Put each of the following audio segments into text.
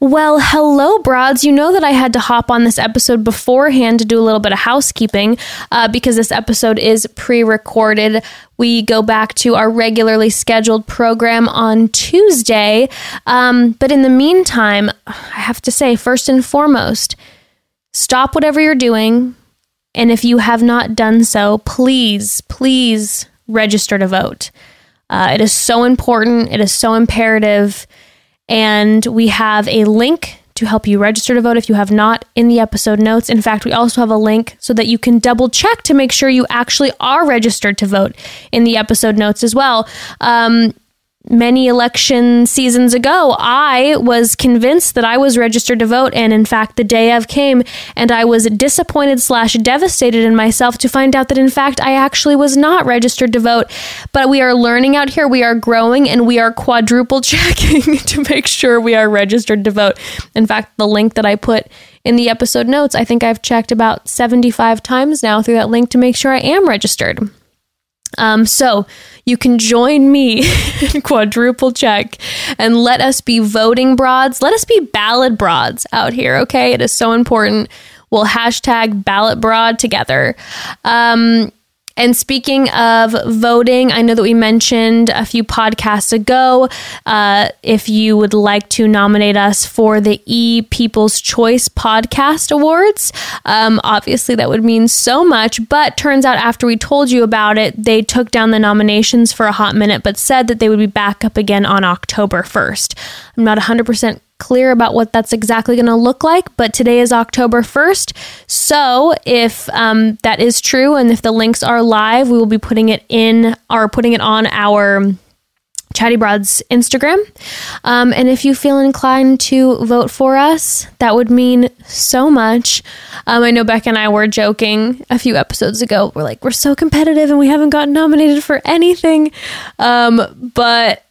Well, hello, broads. You know that I had to hop on this episode beforehand to do a little bit of housekeeping uh, because this episode is pre recorded. We go back to our regularly scheduled program on Tuesday. Um, but in the meantime, I have to say, first and foremost, stop whatever you're doing. And if you have not done so, please, please register to vote. Uh, it is so important, it is so imperative. And we have a link to help you register to vote if you have not in the episode notes. In fact, we also have a link so that you can double check to make sure you actually are registered to vote in the episode notes as well. Um, many election seasons ago, I was convinced that I was registered to vote, and in fact, the day of came, and I was disappointed slash devastated in myself to find out that in fact I actually was not registered to vote. But we are learning out here, we are growing, and we are quadruple checking to make sure we are registered to vote. In fact, the link that I put in the episode notes, I think I've checked about 75 times now through that link to make sure I am registered. Um, so you can join me in quadruple check and let us be voting broads. Let us be ballot broads out here, okay? It is so important. We'll hashtag ballot broad together. Um, and speaking of voting, I know that we mentioned a few podcasts ago. Uh, if you would like to nominate us for the E People's Choice Podcast Awards, um, obviously that would mean so much. But turns out after we told you about it, they took down the nominations for a hot minute, but said that they would be back up again on October 1st. I'm not 100% clear about what that's exactly going to look like, but today is October 1st. So if um, that is true and if the links are live, we will be putting it in or putting it on our Chatty Broad's Instagram. Um, and if you feel inclined to vote for us, that would mean so much. Um, I know Beck and I were joking a few episodes ago. We're like, we're so competitive and we haven't gotten nominated for anything. Um, but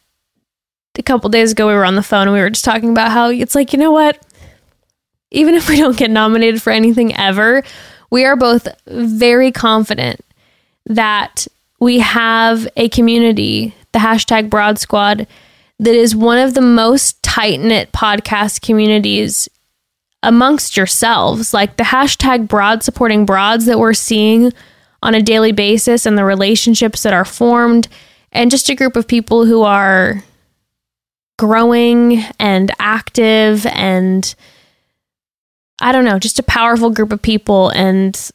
a couple days ago we were on the phone and we were just talking about how it's like, you know what? Even if we don't get nominated for anything ever, we are both very confident that we have a community, the hashtag Broad Squad, that is one of the most tight knit podcast communities amongst yourselves. Like the hashtag broad supporting broads that we're seeing on a daily basis and the relationships that are formed, and just a group of people who are growing and active and I don't know, just a powerful group of people. And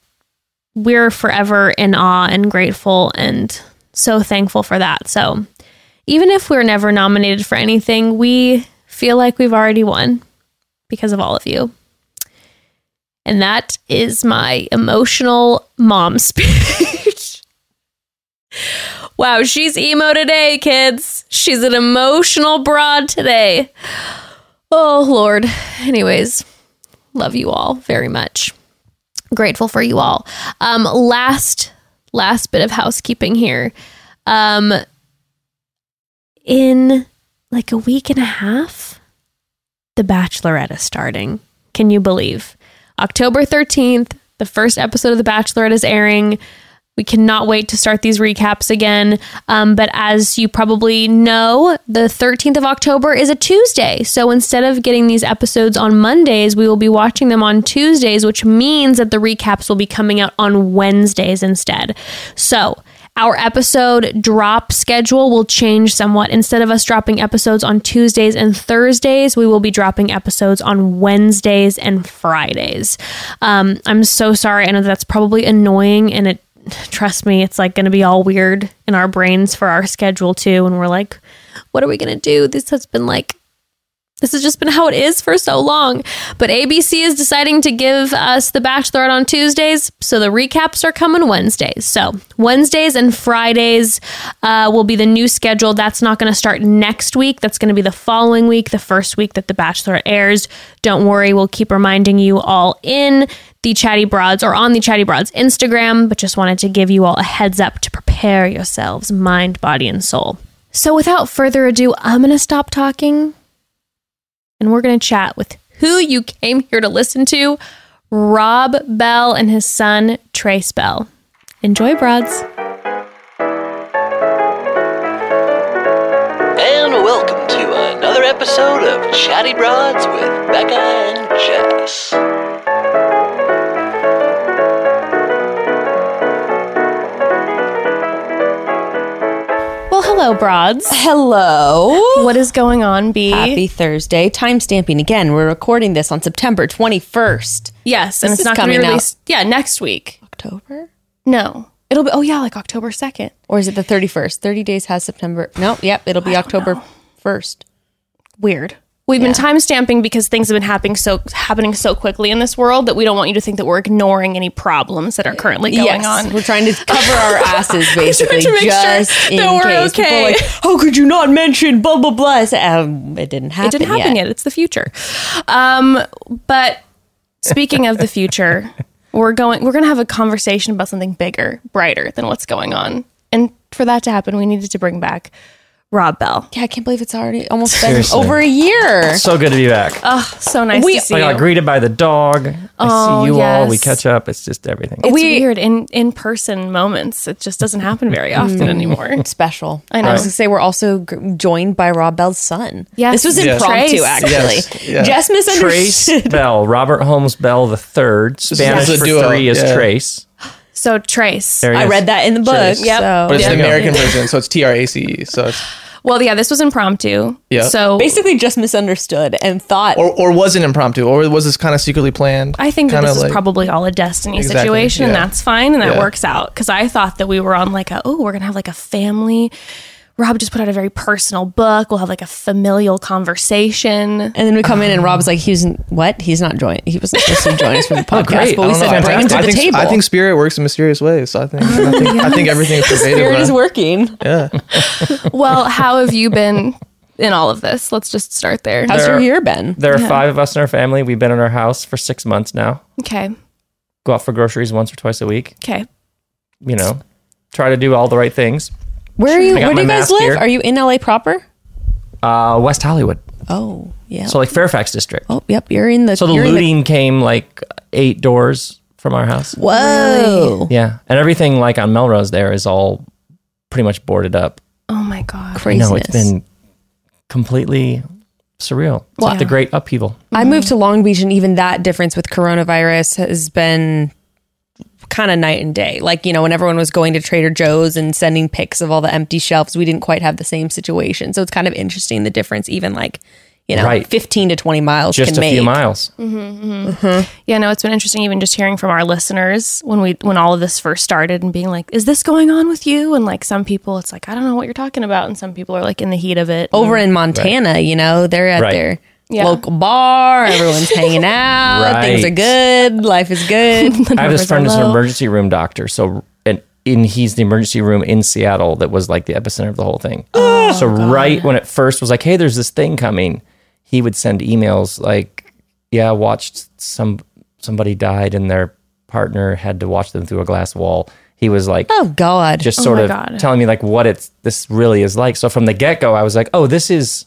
we're forever in awe and grateful and so thankful for that. So even if we're never nominated for anything, we feel like we've already won because of all of you. And that is my emotional mom speech. Wow, she's emo today, kids. She's an emotional broad today. Oh, Lord. Anyways, love you all very much. Grateful for you all. Um, last, last bit of housekeeping here. Um, in like a week and a half, The Bachelorette is starting. Can you believe? October 13th, the first episode of The Bachelorette is airing. We cannot wait to start these recaps again. Um, but as you probably know, the 13th of October is a Tuesday. So instead of getting these episodes on Mondays, we will be watching them on Tuesdays, which means that the recaps will be coming out on Wednesdays instead. So our episode drop schedule will change somewhat. Instead of us dropping episodes on Tuesdays and Thursdays, we will be dropping episodes on Wednesdays and Fridays. Um, I'm so sorry. I know that's probably annoying and it trust me, it's like going to be all weird in our brains for our schedule too. And we're like, what are we going to do? This has been like, this has just been how it is for so long. But ABC is deciding to give us The Bachelorette on Tuesdays, so the recaps are coming Wednesdays. So Wednesdays and Fridays uh, will be the new schedule. That's not going to start next week. That's going to be the following week, the first week that The Bachelorette airs. Don't worry, we'll keep reminding you all in the Chatty Broads or on the Chatty Broads Instagram, but just wanted to give you all a heads up to prepare yourselves, mind, body, and soul. So without further ado, I'm going to stop talking and we're going to chat with who you came here to listen to Rob Bell and his son, Trace Bell. Enjoy, Broads. And welcome to another episode of Chatty Broads with Bekah and Jess. Hello, broads. Hello. What is going on, B? Happy Thursday. Time stamping again. We're recording this on September 21st. Yes, and it's not going to coming be out- released. Yeah, next week. October? No, it'll be. Oh yeah, like October second. Or is it the 31st? 30 days has September. No, yep, it'll be October 1st. Weird. We've been time stamping because things have been happening so happening so quickly in this world that we don't want you to think that we're ignoring any problems that are currently going yes, on. we're trying to cover our asses basically, to make sure just in that we're okay. like, how could you not mention blah blah blah? Said, um, it didn't happen. it didn't happen yet. It's the future. Um, but speaking of the future, we're going. We're going to have a conversation about something bigger, brighter than what's going on. And for that to happen, we needed to bring back Rob Bell. Yeah, I can't believe it's already almost been Seriously. over a year. So good to be back. Oh, so nice We- to see I got you. greeted by the dog. I Oh, see you all. We yes. catch up. It's just everything. It's We- weird in in person moments. It just doesn't happen very mm. often anymore. Special. I know. I was gonna say we're also g- joined by Rob Bell's son. Yes. this was Yes. impromptu. Trace. Actually, Yes. Yeah. Jess Trace misunderstood. Bell, Robert Holmes Bell the third. Spanish a for duo, three is yeah. Trace. So Trace. There he I is. read that in the book. Trace. Yep. So But it's Yeah. the There you go. American version, so it's T R A C E. So it's Well, yeah, this was impromptu. Yeah. So basically, just misunderstood and thought. or or was it impromptu, or was this kind of secretly planned? I think that Kinda this is probably all a destiny Exactly, situation, and that's fine, and that Yeah. works out. Because I thought that we were on like a oh, we're gonna have like a family. Rob just put out a very personal book. We'll have like a familial conversation. and then we come in and Rob's like, "He's what? He's not joining. He wasn't supposed to join us for the podcast." Oh, great. But I we said, "Bring him to I the think table." I think spirit works in mysterious ways. So I think I think, I think everything is Spirit is working. Yeah, well, how have you been in all of this? Let's just start there. How's There- your year been? There are five of us in our family. We've been in our house for six months now. Okay. Go out for groceries once or twice a week. Okay. You know, try to do all the right things. Where are you? Where do you guys live? here. Are you in LA proper? Uh, West Hollywood. Oh, yeah. So like Fairfax district. oh, yep. You're in the. So the you're in looting came like eight doors from our house. Whoa! Yeah. And everything like on Melrose there is all pretty much boarded up. Oh my god. Craziness. No, it's been completely surreal. It's like the great upheaval. I moved to Long Beach, and even that difference with coronavirus has been kind of night and day. Like, you know, when everyone was going to Trader Joe's and sending pics of all the empty shelves, we didn't quite have the same situation. So it's kind of interesting the difference, even like, you know, Right. 15 to 20 miles Just can a make. few miles. Mm-hmm, mm-hmm. Yeah, no, it's been interesting even just hearing from our listeners when we when all of this first started and being like, "Is this going on with you?" And like some people, it's like, "I don't know what you're talking about," and some people are like in the heat of it. Over in Montana, you know, they're at Right. their Yeah. local bar, everyone's hanging out, things are good, life is good. I have numbers this friend who's an emergency room doctor. So, and in he's the emergency room in Seattle that was like the epicenter of the whole thing. Oh, so right when it first was like, hey, there's this thing coming, he would send emails like, yeah, watched some somebody died and their partner had to watch them through a glass wall. He was like, oh, God. just oh, sort my of God. telling me like what it's this really is like. So from the get go, I was like, oh, this is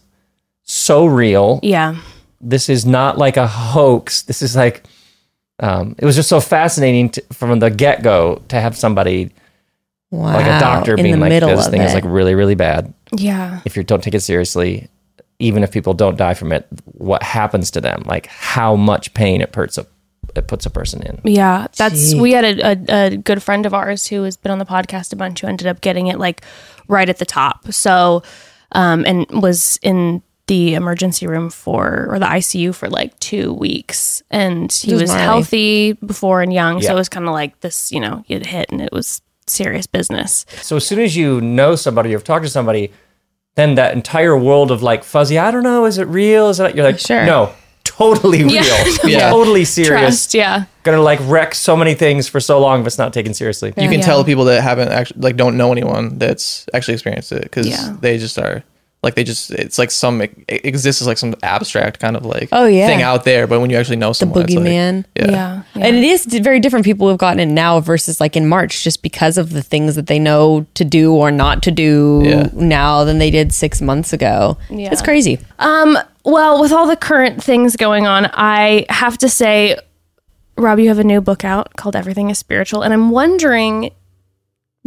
so real yeah, this is not like a hoax. This is like, um, it was just so fascinating to, from the get go to have somebody wow. like a doctor in being the like, middle this of thing it. is like really, really bad. yeah, If you don't take it seriously, even if people don't die from it, what happens to them? Like how much pain it puts a it puts a person in. yeah. That's we had a, a, a good friend of ours who has been on the podcast a bunch who ended up getting it like right at the top. So, um, and was in the emergency room for or the ICU for like two weeks, and he This was gnarly. healthy before and young, so it was kind of like this, you know, it hit and it was serious business. So as soon as you know somebody, you've talked to somebody, then that entire world of like fuzzy, I don't know, is it real? Is it? You're like, Sure. no, totally real, Yeah. totally serious. Trust, yeah. Gonna like wreck so many things for so long if it's not taken seriously. you can Yeah. tell people that haven't actually like don't know anyone that's actually experienced it because Yeah. they just are like they just it's like some it exists as like some abstract kind of like Oh, yeah. thing out there, but when you actually know the someone, it's like- boogeyman. yeah. Yeah. And it is very different. People who've gotten it now versus like in March, just because of the things that they know to do or not to do Yeah. now than they did six months ago. Yeah. It's crazy. Um, well, with all the current things going on, I have to say, Rob, you have a new book out called Everything is Spiritual. And I'm wondering,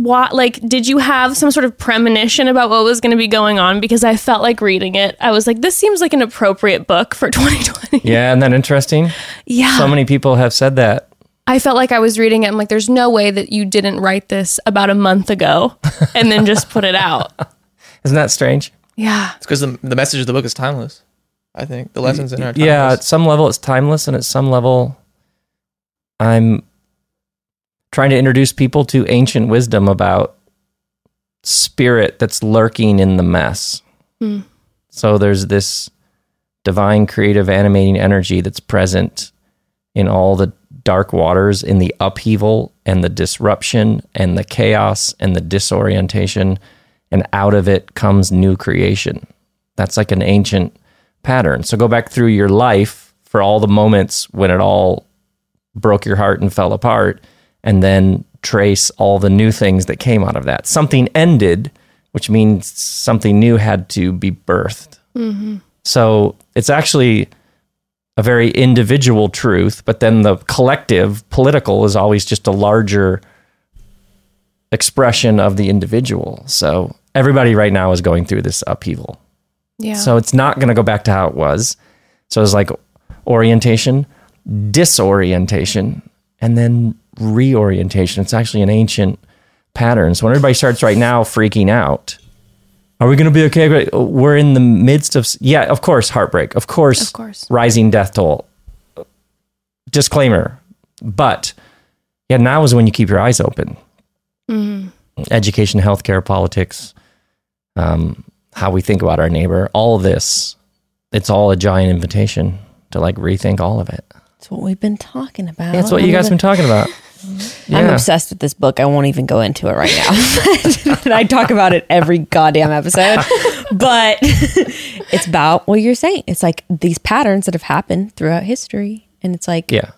what like did you have some sort of premonition about what was going to be going on because I felt like reading it. I was like this seems like an appropriate book for 2020. Yeah, isn't that interesting? Yeah. So many people have said that. I felt like I was reading it. I'm like, there's no way that you didn't write this about a month ago and then just put it out. Isn't that strange? Yeah. It's because the, the message of the book is timeless. I think the lessons in it timeless. Yeah, at some level it's timeless, and at some level, I'm trying to introduce people to ancient wisdom about spirit that's lurking in the mess. Hmm. So there's this divine, creative, animating energy that's present in all the dark waters, in the upheaval and the disruption and the chaos and the disorientation. And out of it comes new creation. That's like an ancient pattern. So go back through your life for all the moments when it all broke your heart and fell apart, and then trace all the new things that came out of that. Something ended, which means something new had to be birthed. Mm-hmm. So it's actually a very individual truth, but then the collective political is always just a larger expression of the individual. So everybody right now is going through this upheaval. Yeah. So it's not going to go back to how it was. So it's like orientation, disorientation, and then reorientation. It's actually an ancient pattern. So when everybody starts right now freaking out, are we going to be okay? We're in the midst of, yeah, of course, heartbreak. Of course, Of course. rising death toll. Disclaimer. But yeah, now is when you keep your eyes open. Education, healthcare, politics, um, how we think about our neighbor, all this, it's all a giant invitation to like rethink all of it. That's what we've been talking about. That's what you guys have been talking about. I'm obsessed with this book. I won't even go into it right now. I talk about it every goddamn episode. But it's about what you're saying. It's like these patterns that have happened throughout history. And it's like, Yeah.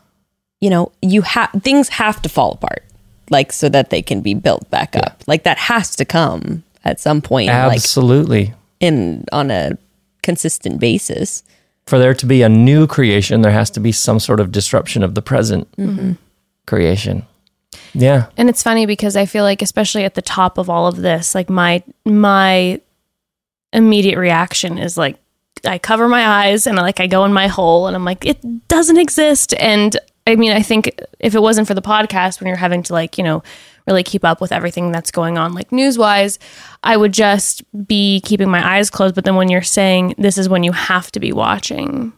you know, you have things have to fall apart, like so that they can be built back up. Like that has to come at some point, like Absolutely. in on a consistent basis. For there to be a new creation, there has to be some sort of disruption of the present mm-hmm. creation. Yeah. And it's funny because I feel like especially at the top of all of this, like my my immediate reaction is like I cover my eyes and like I go in my hole and I'm like it doesn't exist and I mean I think if it wasn't for the podcast when you're having to like, you know, really keep up with everything that's going on like news-wise, I would just be keeping my eyes closed, but then when you're saying this is when you have to be watching,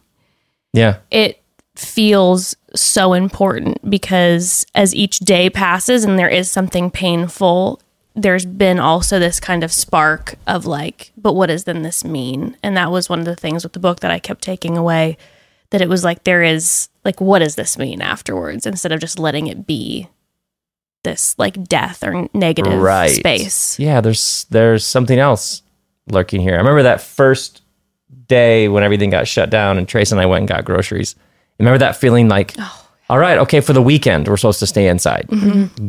Yeah. it feels so important because as each day passes and there is something painful, there's been also this kind of spark of like, but what does then this mean? And that was one of the things with the book that I kept taking away that it was like, there is like, what does this mean afterwards instead of just letting it be this like death or negative right. space. Yeah, there's there's something else lurking here. I remember that first day when everything got shut down and Trace and I went and got groceries. Remember that feeling like, all right, okay, for the weekend we're supposed to stay inside.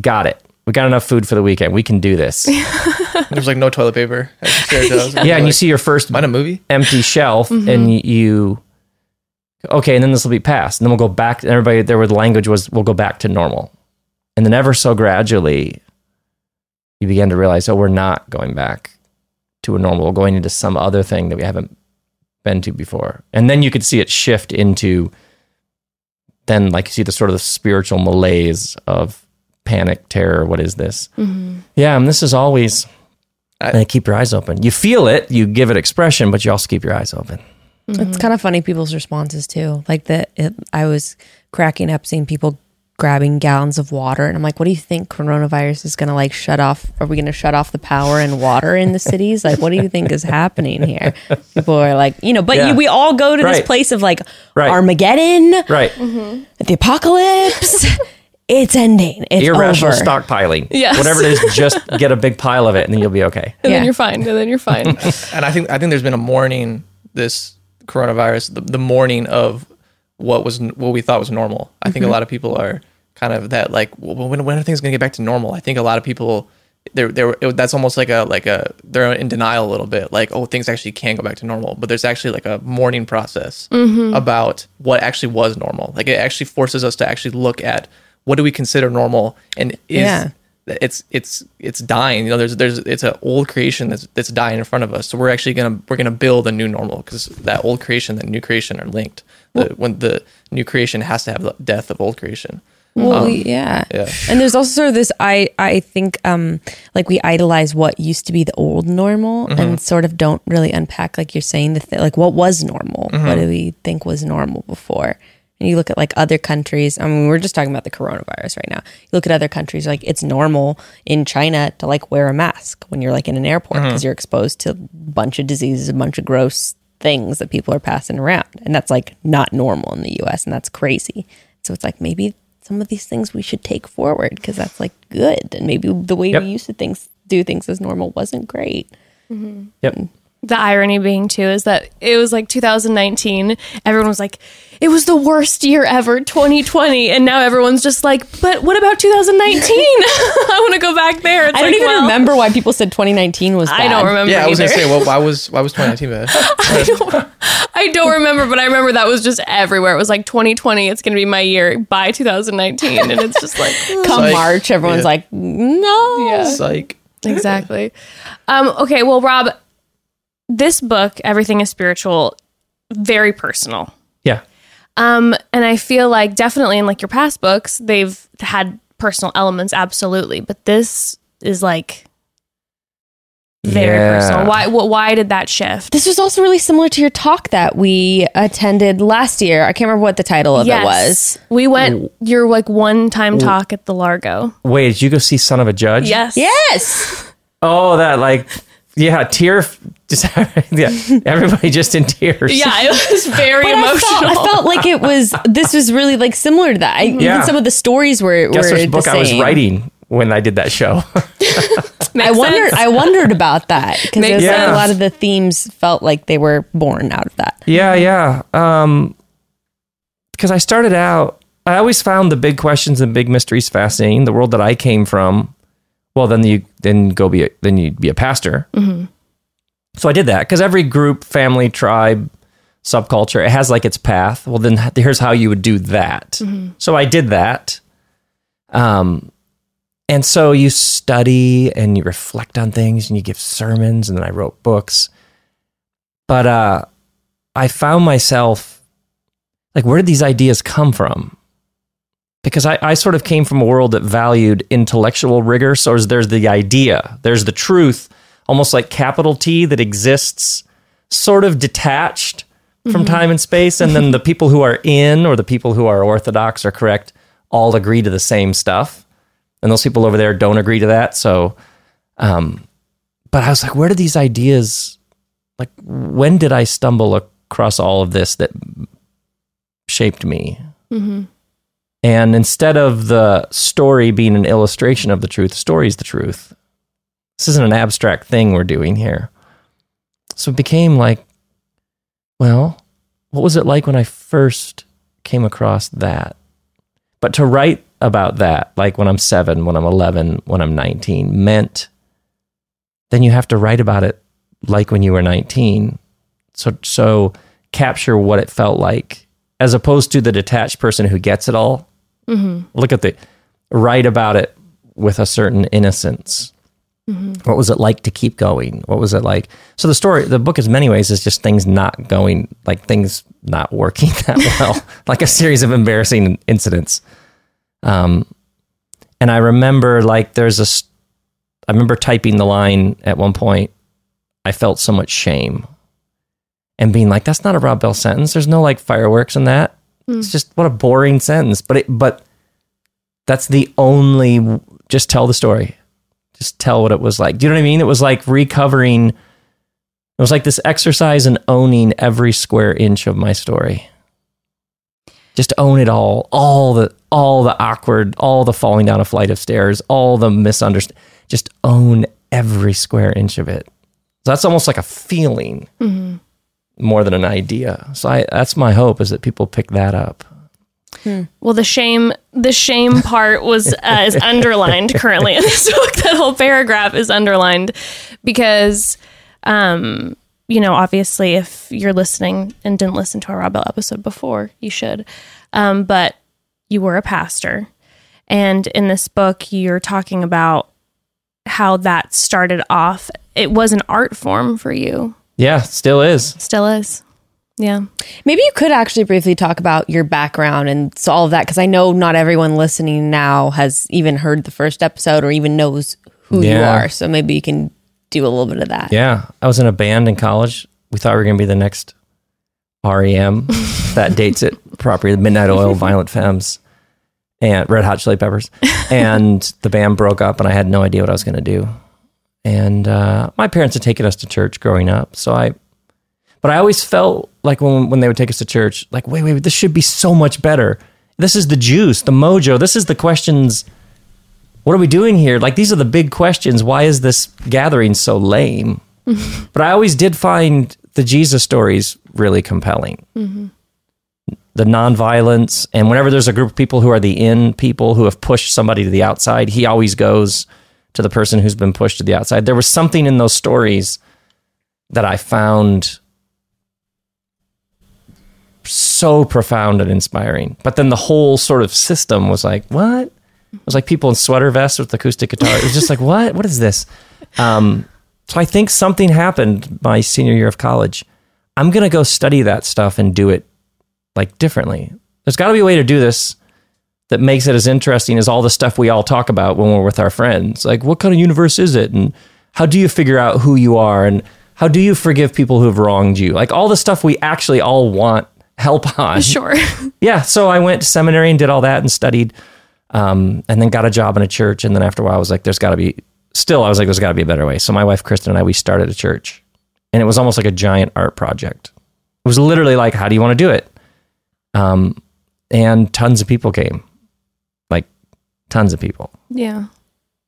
Got it. We got enough food for the weekend. We can do this. There's like no toilet paper. as yeah, and you see your first Find a movie. empty shelf Mm-hmm. and you okay and then this will be passed and then we'll go back and everybody there where the language was we'll go back to normal and then ever so gradually you begin to realize oh we're not going back to a normal we're going into some other thing that we haven't been to before. And then you could see it shift into then like you see the sort of the spiritual malaise of panic terror what is this? Mm-hmm. Yeah and this is always I- and keep your eyes open. You feel it you give it expression but you also keep your eyes open. Mm-hmm. It's kind of funny people's responses too. Like that, I was cracking up seeing people grabbing gallons of water, and I'm like, "What do you think coronavirus is going to like shut off? Are we going to shut off the power and water in the cities? Like, what do you think is happening here?" People are like, you know, but Yeah. you, we all go to Right. this place of like Right. Armageddon, right mm-hmm. the apocalypse. it's ending. It's irrational over. stockpiling. Yes. Whatever it is, just get a big pile of it and then you'll be okay. And Yeah. then you're fine. And then you're fine. and I think I think there's been a mourning this coronavirus, the, the mourning of what was what we thought was normal. I think a mm-hmm. lot of people are kind of that like, well, when when are things going to get back to normal? I think a lot of people they're they're it, that's almost like a like a they're in denial a little bit, like oh things actually can go back to normal, but there's actually like a mourning process mm-hmm. about what actually was normal. Like it actually forces us to actually look at what do we consider normal and is Yeah. It's it's it's dying. You know, there's there's it's an old creation that's that's dying in front of us. So we're actually gonna we're gonna build a new normal because that old creation, that new creation are linked. The, when the new creation has to have the death of old creation. Well, um, yeah. yeah. And there's also sort of this I I think um like we idolize what used to be the old normal and mm-hmm. sort of don't really unpack like you're saying the th- like what was normal? What mm-hmm. do we think was normal before? And you look at like other countries. I mean, we're just talking about the coronavirus right now. You look at other countries, like it's normal in China to like wear a mask when you're like in an airport mm-hmm. because you're exposed to a bunch of diseases, a bunch of gross things that people are passing around. And that's like not normal in the US and that's crazy. So it's like maybe some of these things we should take forward because that's like good. And maybe the way Yep. we used to things do things as normal wasn't great. Mm-hmm. Yep. The irony being too is that it was like 2019 everyone was like it was the worst year ever 2020 and now everyone's just like but what about 2019 i want to go back there it's I don't like, even well, remember why people said 2019 was bad. i don't remember Yeah, I was either. gonna say, well, why was why was 2019 bad? i don't remember but i remember that was just everywhere it was like 2020 it's gonna be my year by 2019 and it's just like Come Psych. March, everyone's Yeah. like, no. yeah Psych. exactly um okay well rob this book everything is spiritual very personal Yeah. Um, and I feel like definitely in like your past books, they've had personal elements, absolutely. But this is like very Yeah. personal. Why? Wh- why did that shift? This was also really similar to your talk that we attended last year. I can't remember what the title of it was. we went your like one time talk at the Largo. Wait, did you go see Son of a Judge? Yes. Yes. Oh, that like, yeah, tear. Just yeah, everybody just in tears. Yeah, it was very But I emotional. felt, I felt like it was, this was really like similar to that. I, Yeah. Even some of the stories were, Guess were which the book I was writing when I did that show. I wondered, I wondered about that because Makes a lot of the themes felt like they were born out of that. yeah, yeah. Um, because I started out, I always found the big questions and big mysteries fascinating. The world that I came from. Well, then you then go be a, then you'd be a pastor. So I did that because every group, family, tribe, subculture, it has like its path. Well, then here's how you would do that. So I did that. Um, and so you study and you reflect on things and you give sermons and then I wrote books. But uh, I found myself like, where did these ideas come from? Because I, I sort of came from a world that valued intellectual rigor. So there's the idea, there's the truth, almost like capital T that exists sort of detached from time and space. And then the people who are in or the people who are orthodox or correct all agree to the same stuff. And those people over there don't agree to that. So, um, but I was like, where did these ideas, like, when did I stumble across all of this that shaped me? And instead of the story being an illustration of the truth, the story is the truth. This isn't an abstract thing we're doing here. So it became like, well, what was it like when I first came across that? But to write about that, like when I'm seven, when I'm 11, when I'm 19, meant then you have to write about it like when you were 19. So, so capture what it felt like as opposed to the detached person who gets it all. Mm-hmm. Look at the write about it with a certain innocence. What was it like to keep going? What was it like? So the story, the book, is many ways is just things not going, like things not working that well, like a series of embarrassing incidents. Um, and I remember like there's a, I remember typing the line at one point. I felt so much shame, and being like, "That's not a Rob Bell sentence. There's no like fireworks in that. It's just what a boring sentence." But it, but that's the only. Just tell the story. Just tell what it was like. Do you know what I mean? It was like recovering. It was like this exercise in owning every square inch of my story. Just own it all, all the all the awkward, all the falling down a flight of stairs, all the misunderstanding. Just own every square inch of it. So that's almost like a feeling mm-hmm. more than an idea. So I, that's my hope is that people pick that up. Well, the shame, the shame part was uh, is underlined currently in this book. That whole paragraph is underlined because, um, you know, obviously, if you're listening and didn't listen to our Rob Bell episode before, you should. Um, but you were a pastor, And in this book, you're talking about how that started off. It was an art form for you, Yeah, still is. still is. Yeah. Maybe you could actually briefly talk about your background and so all of that because I know not everyone listening now has even heard the first episode or even knows who you are. So maybe you can do a little bit of that. Yeah, I was in a band in college. We thought we were going to be the next REM. that dates it properly. Midnight Oil, Violent Femmes, and Red Hot Chili Peppers. And the band broke up, and I had no idea what I was going to do. And uh, my parents had taken us to church growing up, so I. But I always felt like when when they would take us to church, like wait, wait, this should be so much better. This is the juice, the mojo. This is the questions what are we doing here? Like these are the big questions. Why is this gathering so lame? but I always did find the Jesus stories really compelling. Mm-hmm. The nonviolence, and whenever there's a group of people who are the in people who have pushed somebody to the outside, he always goes to the person who's been pushed to the outside. There was something in those stories that I found so profound and inspiring. But then the whole sort of system was like, what? It was like people in sweater vests with acoustic guitar. It was just like, what? What is this? Um, so I think something happened my senior year of college. I'm gonna go study that stuff and do it like differently. There's got to be a way to do this that makes it as interesting as all the stuff we all talk about when we're with our friends. Like, what kind of universe is it? And how do you figure out who you are? And how do you forgive people who have wronged you? Like all the stuff we actually all want help on Sure. yeah, so I went to seminary and did all that and studied, um, and then got a job in a church. And then after a while, I was like, "There's got to be." Still, I was like, "There's got to be a better way." So my wife Kristen and I we started a church, and it was almost like a giant art project. It was literally like, "How do you want to do it?" Um, and tons of people came, like tons of people. Yeah.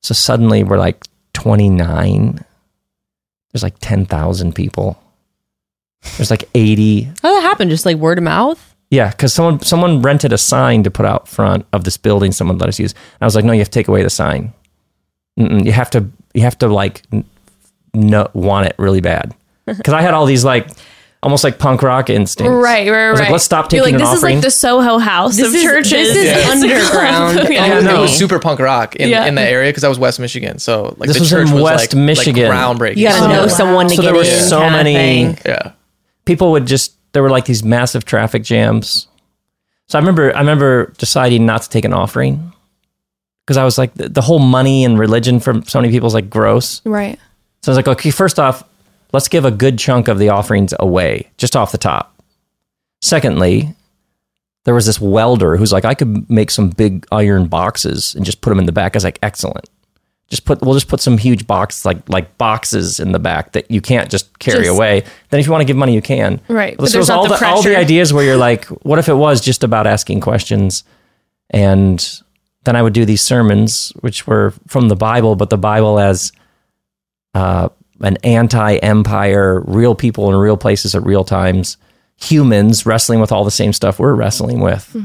So suddenly we're like 29. There's like 10,000 people. There's like 80 How did that happen? Just like word of mouth? yeah, because someone someone rented a sign to put out front of this building. Someone let us use. And I was like, no, you have to take away the sign. Mm-mm, you have to you have to like n- no, want it really bad. Because I had all these like almost like punk rock instincts. Right, right, I was right. like, let's stop You're taking like, an this offering. is like the Soho house This of is- churches. this is It's a underground. Yeah. Yeah. And no. it was super punk rock in, Yeah. in the area because I was West Michigan. So like This the was church in was West like, Michigan. like groundbreaking. You got to Oh, know wow. someone to So get there were in. so many- thing. Yeah. People would just there were like these massive traffic jams. So I remember I remember deciding not to take an offering because I was like the, the whole money and religion from so many people is like gross. Right. So I was like, okay, first off, let's give a good chunk of the offerings away just off the top. Secondly, there was this welder who's like, I could make some big iron boxes and just put them in the back. I was like, excellent. Just put we'll just put some huge box like like boxes in the back that you can't just carry Just- away. Then if you want to give money, you can. Right, but so there's not all the all the ideas where you're like, what if it was just about asking questions? And then I would do these sermons, which were from the Bible, but the Bible as uh, an anti-empire, real people in real places at real times, humans wrestling with all the same stuff we're wrestling with.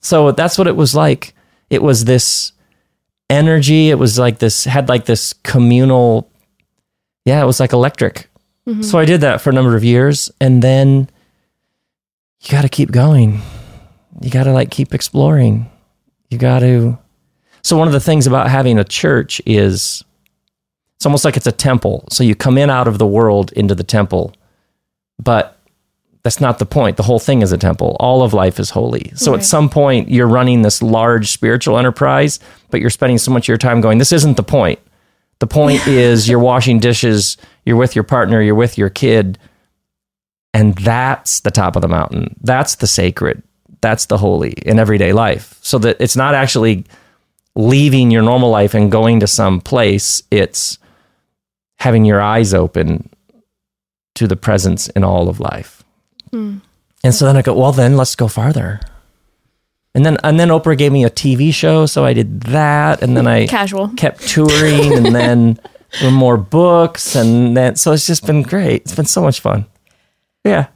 So that's what it was like. It was this energy. It was like this had like this communal. Yeah, it was like electric. Mm-hmm. So I did that for a number of years, and then you got to keep going. You got to like keep exploring. You got to. So one of the things about having a church is it's almost like it's a temple. So you come in out of the world into the temple, but that's not the point. The whole thing is a temple. All of life is holy. So Right. at some point, you're running this large spiritual enterprise, but you're spending so much of your time going, this isn't the point. The point is you're washing dishes, you're with your partner, you're with your kid. And that's the top of the mountain. That's the sacred. That's the holy in everyday life. So that it's not actually leaving your normal life and going to some place, it's having your eyes open to the presence in all of life. Mm. And so then I go, well, then let's go farther. And then and then Oprah gave me a TV show, so I did that, and then I Casual. kept touring, and then more books, and then so it's just been great. It's been so much fun. Yeah.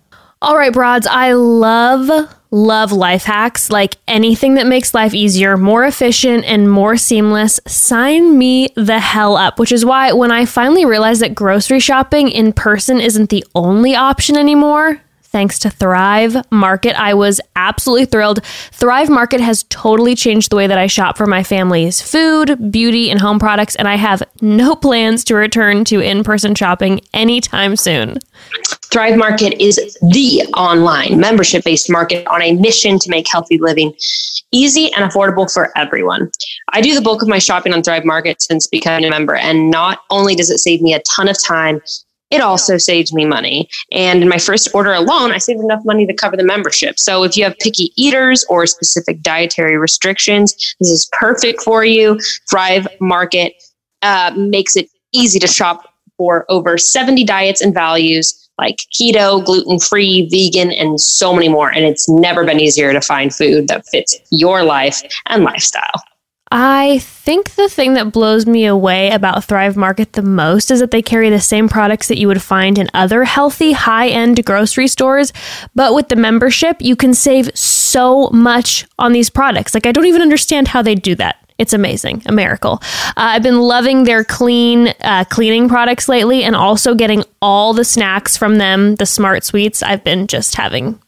All right, broads. I love, love life hacks. Like anything that makes life easier, more efficient, and more seamless. Sign me the hell up, which is why when I finally realized that grocery shopping in person isn't the only option anymore, thanks to Thrive Market. I was absolutely thrilled. Thrive Market has totally changed the way that I shop for my family's food, beauty, and home products, and I have no plans to return to in person shopping anytime soon. Thrive Market is the online membership based market on a mission to make healthy living easy and affordable for everyone. I do the bulk of my shopping on Thrive Market since becoming a member, and not only does it save me a ton of time, it also saves me money. And in my first order alone, I saved enough money to cover the membership. So if you have picky eaters or specific dietary restrictions, this is perfect for you. Thrive Market uh, makes it easy to shop for over 70 diets and values like keto, gluten free, vegan, and so many more. And it's never been easier to find food that fits your life and lifestyle. I think the thing that blows me away about Thrive Market the most is that they carry the same products that you would find in other healthy, high end grocery stores. But with the membership, you can save so much on these products. Like, I don't even understand how they do that. It's amazing, a miracle. Uh, I've been loving their clean uh, cleaning products lately, and also getting all the snacks from them. The Smart Sweets. I've been just having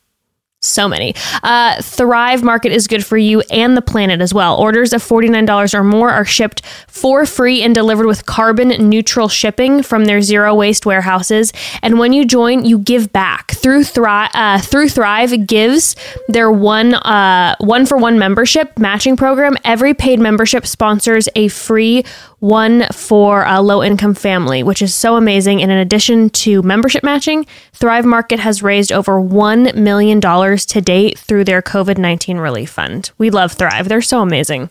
so many. Uh, Thrive Market is good for you and the planet as well. Orders of $49 or more are shipped for free and delivered with carbon neutral shipping from their zero waste warehouses. And when you join, you give back through Thrive. Uh, through Thrive gives their one uh, one for one membership matching program. Every paid membership sponsors a free one for a low income family, which is so amazing. And in addition to membership matching, Thrive Market has raised over $1 million to date through their COVID 19 relief fund. We love Thrive, they're so amazing.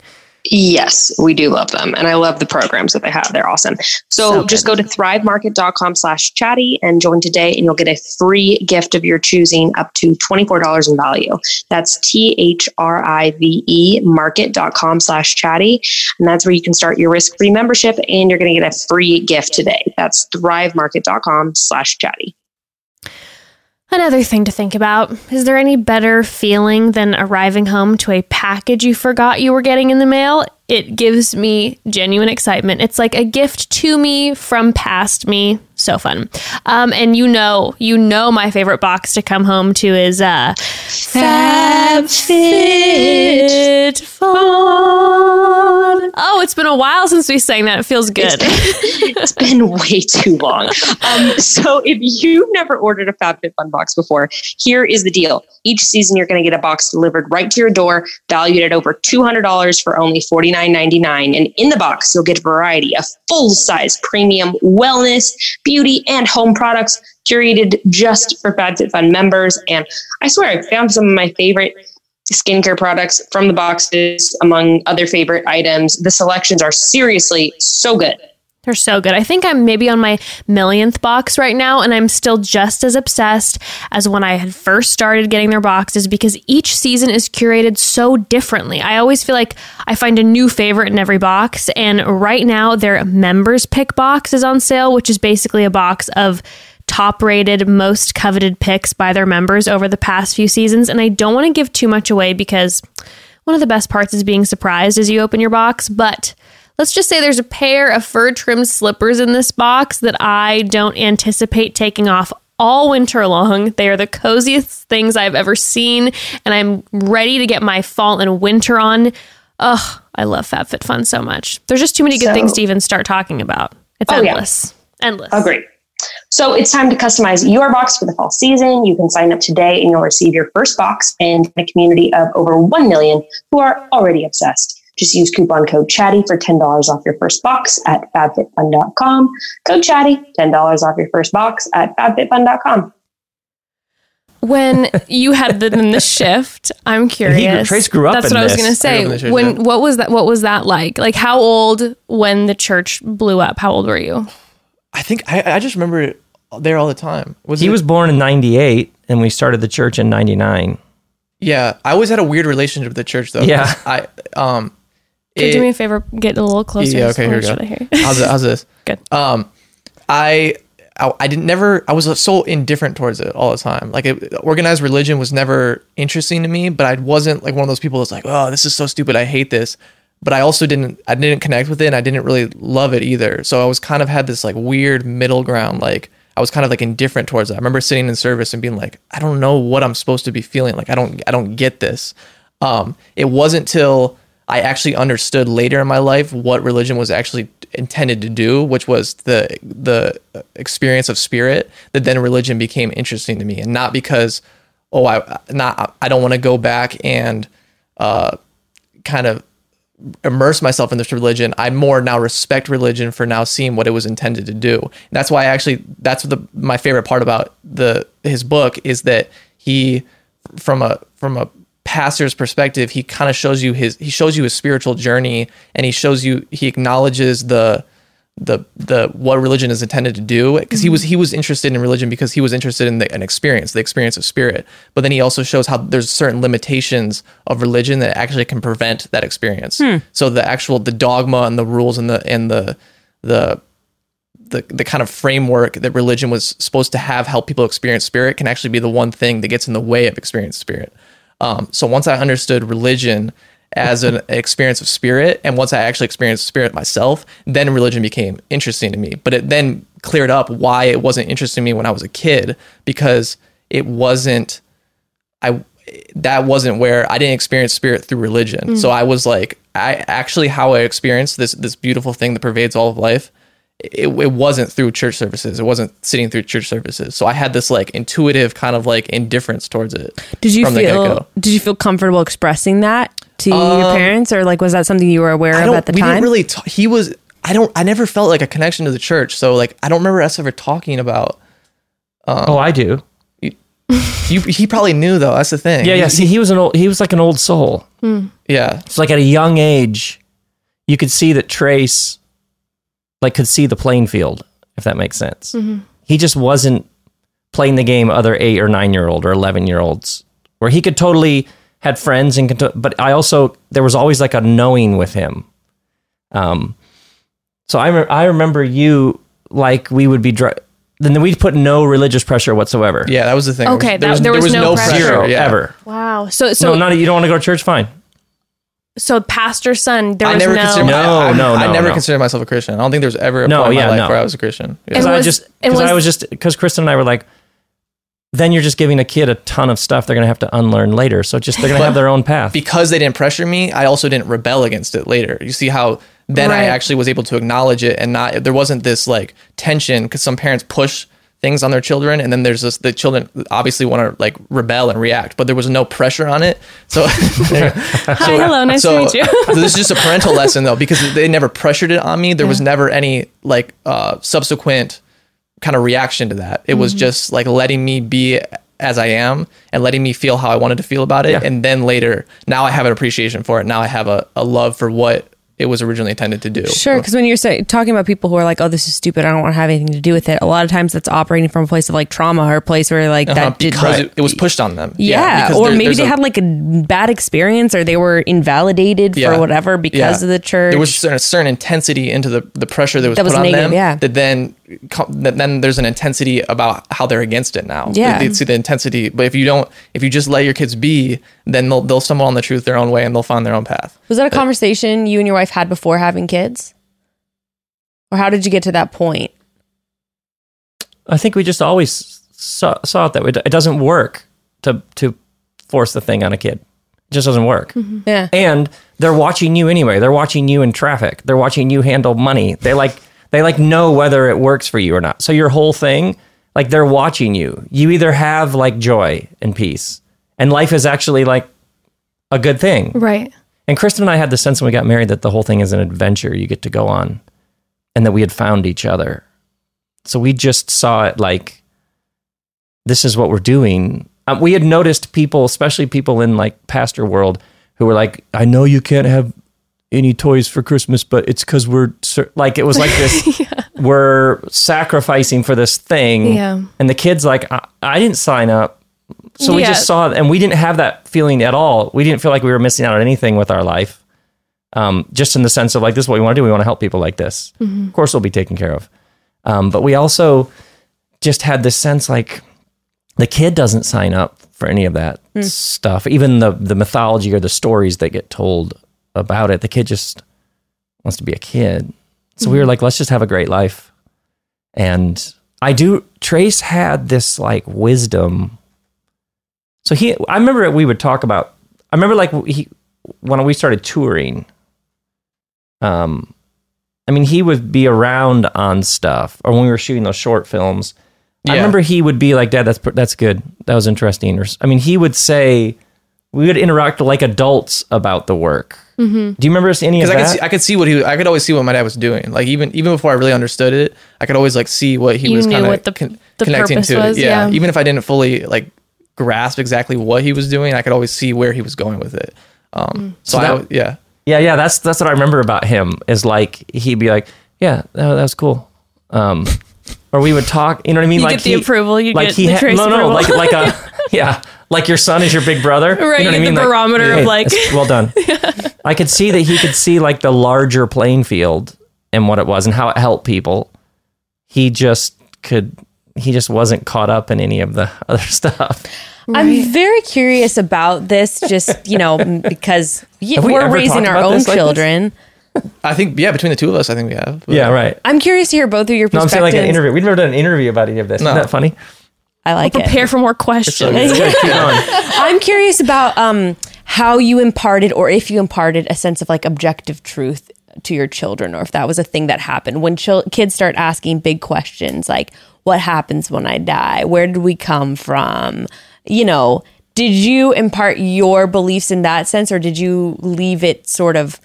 Yes, we do love them. And I love the programs that they have. They're awesome. So, So just go to thrivemarket.com slash chatty and join today and you'll get a free gift of your choosing up to $24 in value. That's T-H-R-I-V-E market.com slash chatty. And that's where you can start your risk-free membership and you're going to get a free gift today. That's thrivemarket.com slash chatty. Another thing to think about is there any better feeling than arriving home to a package you forgot you were getting in the mail? It gives me genuine excitement. It's like a gift to me from past me. So fun. Um, and you know, you know, my favorite box to come home to is uh, FabFit Fun. Oh, it's been a while since we sang that. It feels good. it's been way too long. Um, so if you've never ordered a FabFitFun box before, here is the deal. Each season, you're going to get a box delivered right to your door, valued at over $200 for only $49.99. And in the box, you'll get a variety of full-size premium wellness, beauty, and home products curated just for FabFitFun members. And I swear, I found some of my favorite skincare products from the boxes among other favorite items. The selections are seriously so good. They're so good. I think I'm maybe on my millionth box right now, and I'm still just as obsessed as when I had first started getting their boxes because each season is curated so differently. I always feel like I find a new favorite in every box, and right now their members pick box is on sale, which is basically a box of top rated, most coveted picks by their members over the past few seasons. And I don't want to give too much away because one of the best parts is being surprised as you open your box, but let's just say there's a pair of fur trimmed slippers in this box that I don't anticipate taking off all winter long. They are the coziest things I've ever seen, and I'm ready to get my fall and winter on. Ugh, I love FabFitFun so much. There's just too many good So- things to even start talking about. It's Oh, yeah. endless. Endless. Oh, great. So it's time to customize your box for the fall season. You can sign up today and you'll receive your first box and a community of over 1 million who are already obsessed. Just use coupon code chatty for $10 off your first box at fabfitfun.com. Code chatty, $10 off your first box at fabfitfun.com. when you had the, the shift, I'm curious. Trace grew up That's in what I was going to I grew up in say. church, when yeah. what was that? What was that like? Like how old when the church blew up? How old were you? I think I, I just remember it there all the time. Was He it- was born in 98 and we started the church in 99. Yeah, I always had a weird relationship with the church though. Yeah. 'cause I um. It- do me a favor? Get a little closer. Yeah, okay, here we go. How's, it, how's this? Good. Um, I, I I didn't never I was so indifferent towards it all the time. Like it, organized religion was never interesting to me, but I wasn't like one of those people that's like, oh, this is so stupid. I hate this. But I also didn't I didn't connect with it. and I didn't really love it either. So I was kind of had this like weird middle ground. Like I was kind of like indifferent towards it. I remember sitting in service and being like, I don't know what I'm supposed to be feeling. Like I don't I don't get this. Um, it wasn't till I actually understood later in my life what religion was actually intended to do, which was the the experience of spirit, that then religion became interesting to me, and not because oh I not I don't want to go back and uh, kind of immerse myself in this religion. I more now respect religion for now seeing what it was intended to do. And that's why I actually that's the my favorite part about the his book is that he from a from a pastor's perspective, he kind of shows you his he shows you his spiritual journey and he shows you he acknowledges the the the what religion is intended to do because he mm-hmm. was he was interested in religion because he was interested in the, an experience the experience of spirit. But then he also shows how there's certain limitations of religion that actually can prevent that experience. Hmm. So the actual the dogma and the rules and the and the the the, the kind of framework that religion was supposed to have help people experience spirit can actually be the one thing that gets in the way of experience spirit um, so once I understood religion as an experience of spirit, and once I actually experienced spirit myself, then religion became interesting to me. But it then cleared up why it wasn't interesting to me when I was a kid because it wasn't. I that wasn't where I didn't experience spirit through religion. So I was like, I actually how I experienced this this beautiful thing that pervades all of life. It, it wasn't through church services. It wasn't sitting through church services. So I had this like intuitive kind of like indifference towards it. Did you from feel get-go. did you feel comfortable expressing that to your Um, parents or like was that something you were aware of at the we time? We didn't really. T- he was. I don't. I never felt like a connection to the church. So like, I don't remember us ever talking about. oh, I do. You. He probably knew though. That's the thing. Yeah, yeah. See, he was an old. He was like an old soul. yeah. It's like at a young age, you could see that Trace, like, could see the playing field, if that makes sense. He just wasn't playing the game other eight or nine year old or eleven year olds, where he could totally had friends and could. But I also there was always like a knowing with him. Um, so I re- I remember you like we would be. Dr- then we'd put no religious pressure whatsoever. Yeah. That was the thing. Okay, there that- there was no pressure. Zero yeah. ever. Wow. So so no, not you don't want to go to church. Fine. So pastor son there I was never no considered. No, I, I, no, I no, never no. considered myself a Christian. I don't think there's ever a No, point in yeah, my life no. where I was a Christian. Yeah. because And I was- just and because I was- was just because Kristen and I were like, then you're just giving a kid a ton of stuff they're gonna have to unlearn later. So just they're gonna have their own path. because they didn't pressure me, I also didn't rebel against it later. You see how then I Right. actually was able to acknowledge it and not there wasn't this like tension because some parents push things on their children and then there's this the children obviously want to like rebel and react but there was no pressure on it so Hi, hello, nice so, to meet you. so this is just a parental lesson though because they never pressured it on me there was never any like uh subsequent kind of reaction to that it Mm-hmm. was just like letting me be as I am and letting me feel how I wanted to feel about it Yeah. and then later now I have an appreciation for it now I have a, a love for what it was originally intended to do Sure, because when you're say, talking about people who are like, "Oh, this is stupid. I don't want to have anything to do with it." A lot of times, that's operating from a place of like trauma or a place where like Uh-huh, that did because it, it was pushed on them Yeah, because or there- maybe they a- had like a bad experience, or they were invalidated Yeah. for whatever because Yeah. of the church. There was a certain, intensity into the, the pressure that was That put was on negative, them. yeah. That then then there's an intensity about how they're against it now. Yeah. They, they see the intensity, but if you don't, if you just let your kids be, then they'll they'll stumble on the truth their own way and they'll find their own path. was that a conversation you and your wife had before having kids, or how did you get to that point? I think we just always saw, saw it that way. It doesn't work to to force the thing on a kid. It just doesn't work. Mm-hmm. Yeah, And they're watching you anyway. They're watching you in traffic. They're watching you handle money. They like they like know whether it works for you or not. So your whole thing, like they're watching you. You either have like joy and peace, and life is actually like a good thing. right. And Kristen and I had the sense when we got married that the whole thing is an adventure you get to go on and that we had found each other. So we just saw it like this is what we're doing. Um, we had noticed people, especially people in like pastor world, who were like, I know you can't have any toys for Christmas, but it's because we're like, it was like this, we're sacrificing for this thing. Yeah. And the kids, like, I, I didn't sign up. So we just saw, and we didn't have that feeling at all. We didn't feel like we were missing out on anything with our life. Um, just in the sense of like, this is what we want to do. We want to help people like this. Of course, we'll be taken care of. Um, but we also just had this sense like the kid doesn't sign up for any of that stuff. Even the the mythology or the stories that get told about it, the kid just wants to be a kid. So we were like, let's just have a great life. And I do. Trace had this like wisdom. So he, I remember we would talk about. I remember like he when we started touring. Um, I mean, he would be around on stuff, or when we were shooting those short films. I remember he would be like, "Dad, that's that's good. That was interesting." Or I mean, he would say, we would interact like adults about the work. Mm-hmm. Do you remember any of I that? could see, I could see what he I could always see what my dad was doing. Like even even before I really understood it, I could always like see what he You was knew kind of what the- con- connecting to. was, it. Yeah. yeah. even if I didn't fully like grasp exactly what he was doing, I could always see where he was going with it. Um, so So that- I yeah. Yeah, yeah, that's that's what I remember about him. Is like he'd be like, "Yeah, that, that was cool," um, or we would talk. You know what I mean? You like get the he- approval, you like get he the ha- trace no, no, approval. like like a yeah, like your son is your big brother. Right, you know what I mean? get the barometer of, like- that's- well done. I could see that he could see like the larger playing field and what it was and how it helped people. He just could. He just wasn't caught up in any of the other stuff. I'm very curious about this, just you know, because we we're ever raising our own this like children. I think yeah, between the two of us, I think we have. But- Yeah, right. I'm curious to hear both of your perspectives. No, I'm saying like an interview. We've never done an interview about any of this. No. Isn't that funny? I like it. Prepare for more questions. Good, keep going. I'm curious about um, how you imparted, or if you imparted, a sense of like objective truth to your children, or if that was a thing that happened when chil- kids start asking big questions like, "What happens when I die? Where did we come from?" You know, did you impart your beliefs in that sense, or did you leave it sort of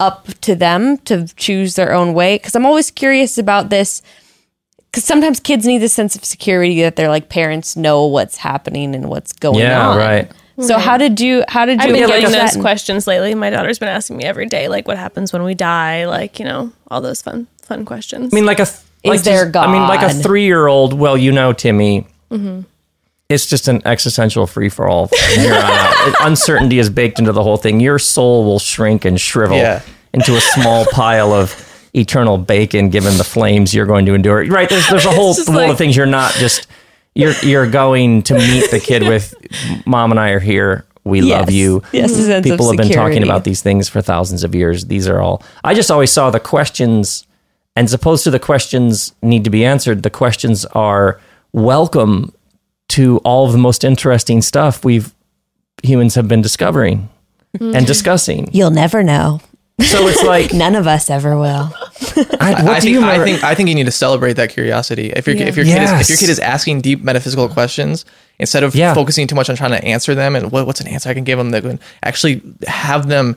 up to them to choose their own way? Because I'm always curious about this because sometimes kids need this sense of security that their like parents know what's happening and what's going Yeah, on. right. So how did you how did you? I've been approach getting those that? questions lately. My daughter's been asking me every day, like, what happens when we die? Like, you know, all those fun, fun questions. I mean, like a th- like there just- I mean, like a three year old. Well, you know, Timmy. Mm-hmm. It's just an existential free for all. from here on uh, out. It- Uncertainty is baked into the whole thing. Your soul will shrink and shrivel Yeah. into a small pile of eternal bacon, given the flames you're going to endure. Right? There's there's a whole world like- of things. You're not just you're you're going to meet the kid with. Mom and I are here. We love you. Yes, a sense of People have been talking about these things for thousands of years. These are all. I just always saw the questions, and as opposed to the questions need to be answered, the questions are welcome to all of the most interesting stuff we've humans have been discovering and discussing. You'll never know. So it's like, None of us ever will. I, what I do think, you I think I think you need to celebrate that curiosity. If your if your kid is, if your kid is asking deep metaphysical questions instead of Yeah. focusing too much on trying to answer them and what, what's an answer I can give them that can actually have them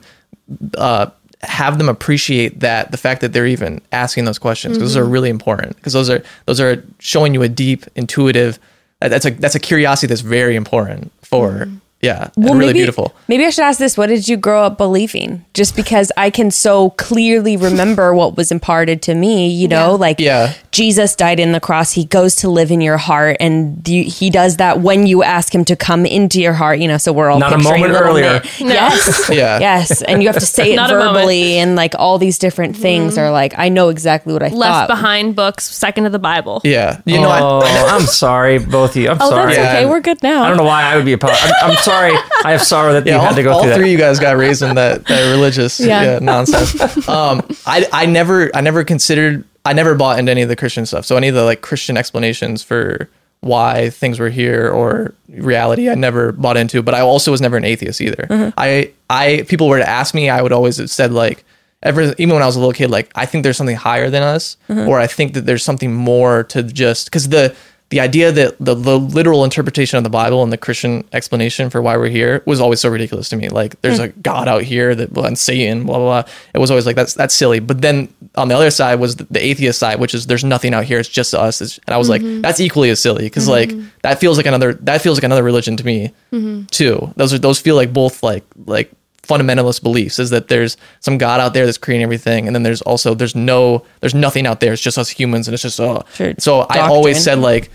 uh, have them appreciate that the fact that they're even asking those questions because those are really important because those are those are showing you a deep intuitive that- that's a that's a curiosity that's very important for mm-hmm. Yeah and really maybe, beautiful. Maybe I should ask this: What did you grow up believing? Just because I can so clearly remember what was imparted to me, you know, like Yeah. Jesus died in the cross. He goes to live in your heart, and you, he does that when you ask him to come into your heart. You know, so we're all Not a picturing moment little earlier. Nick. Yes, Yeah. yes, and you have to say it Not a moment. verbally, and like all these different things mm-hmm. are like I know exactly what I Left thought. behind books, second to the Bible. Yeah, you know I, oh, I'm sorry, both of you. I'm Oh, sorry. that's Yeah. okay. We're good now. I don't know why I would be a part. I'm, I'm sorry. I have sorrow that yeah, you all, had to go all through three that. of you guys got raised in that, that religious Yeah. yeah. nonsense. Um, I I never I never considered I never bought into any of the Christian stuff. So any of the like Christian explanations for why things were here or reality, I never bought into. But I also was never an atheist either. Mm-hmm. I I people were to ask me, I would always have said like. Ever, even when I was a little kid, like I think there's something higher than us, Mm-hmm. or I think that there's something more to just because the the idea that the, the literal interpretation of the Bible and the Christian explanation for why we're here was always so ridiculous to me. Like there's hmm. a God out here that and Satan, blah blah blah. It was always like that's that's silly. But then on the other side was the, the atheist side, which is there's nothing out here. It's just us. It's, and I was like, mm-hmm. that's equally as silly because like mm-hmm. that feels like another that feels like another religion to me mm-hmm. too. Those are those feel like both like like fundamentalist beliefs is that there's some god out there that's creating everything and then there's also there's no there's nothing out there. It's just us humans and it's just oh Sure. so i always said like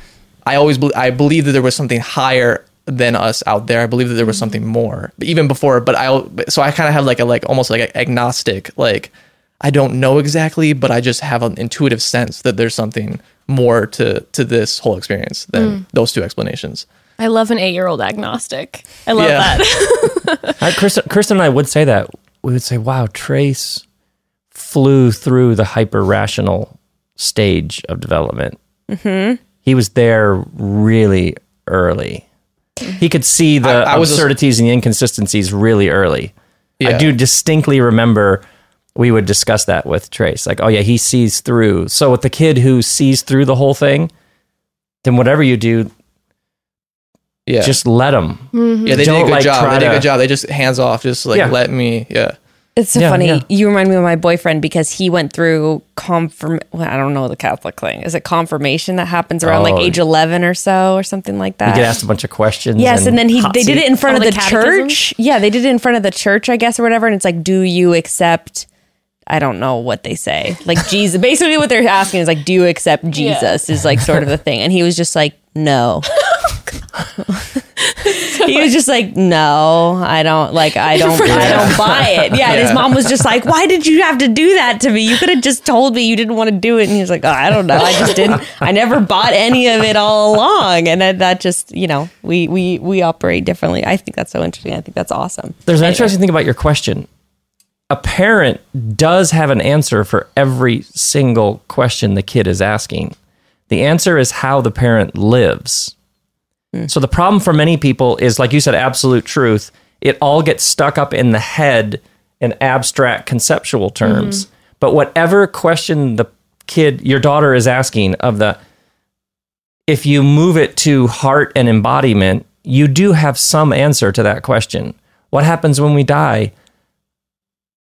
i always be- i believe that there was something higher than us out there. I believe that there was mm-hmm. something more even before but i so i kind of have like a like almost like an agnostic like i don't know exactly but i just have an intuitive sense that there's something more to to this whole experience than mm. those two explanations I love an eight-year-old agnostic. I love Yeah. that. I, Kristen, Kristen and I would say that. We would say, wow, Trace flew through the hyper rational stage of development. Mm-hmm. He was there really early. He could see the I- I was- absurdities and the inconsistencies really early. I do distinctly remember we would discuss that with Trace. Like, oh yeah, he sees through. So with the kid who sees through the whole thing, then whatever you do, Yeah. just let him. Mm-hmm. yeah, they did don't, a good like, job. They did a to- good job. They just hands off, just like Yeah. let me. Yeah. It's so Yeah, funny. yeah. You remind me of my boyfriend because he went through confirm. Well, I don't know the Catholic thing. Is it confirmation that happens around like Oh. age eleven or so, or something like that? You get asked a bunch of questions. Yes, and then he hot they did seat. it in front Oh, of the the, catechism? church. Yeah, they did it in front of the church, I guess, or whatever. And it's like, do you accept? I don't know what they say. Like Jesus. Basically, what they're asking is like, do you accept Jesus? Is like sort of the thing. And he was just like, no. he was just like, no, I don't like. I don't. I don't buy it. Yeah, and his mom was just like, why did you have to do that to me? You could have just told me you didn't want to do it. And he was like, oh, I don't know. I just didn't. I never bought any of it all along. And that, that just, you know, we we we operate differently. I think that's so interesting. I think that's awesome. There's an interesting thing about your question. A parent does have an answer for every single question the kid is asking. The answer is how the parent lives. Mm. So the problem for many people is, like you said, absolute truth. It all gets stuck up in the head in abstract conceptual terms. Mm-hmm. But whatever question the kid, your daughter is asking of the, if you move it to heart and embodiment, you do have some answer to that question. What happens when we die?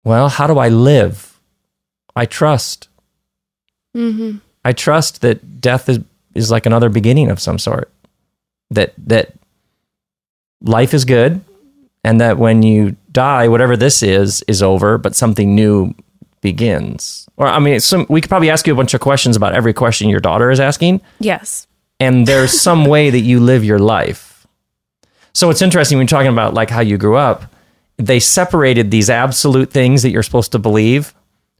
Well, how do I live? I trust. Mm-hmm. I trust that death is, is like another beginning of some sort. That that life is good and that when you die, whatever this is, is over, but something new begins. Or I mean, some, we could probably ask you a bunch of questions about every question your daughter is asking Yes. and there's some way that you live your life. So it's interesting when you're talking about like how you grew up, they separated these absolute things that you're supposed to believe,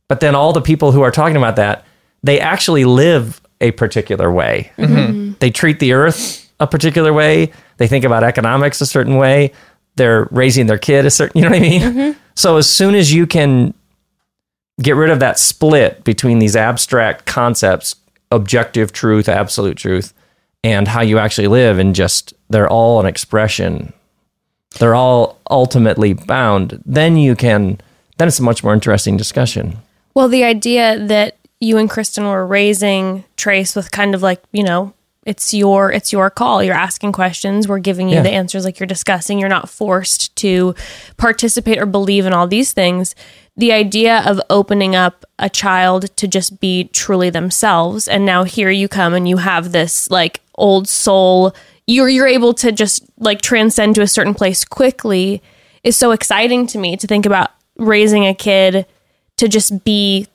but then all the people who are talking about that, they actually live a particular way. Mm-hmm. They treat the earth a particular way. They think about economics a certain way. They're raising their kid a certain, you know what I mean? Mm-hmm. So as soon as you can get rid of that split between these abstract concepts, objective truth, absolute truth, and how you actually live, and just they're all an expression. They're all ultimately bound. Then you can. Then it's a much more interesting discussion. Well, the idea that you and Kristen were raising Trace with kind of like, you know, it's your it's your call. You're asking questions, we're giving you Yeah. the answers like you're discussing. You're not forced to participate or believe in all these things. The idea of opening up a child to just be truly themselves and now here you come and you have this like old soul you're you're able to just like transcend to a certain place quickly is so exciting to me to think about raising a kid to just be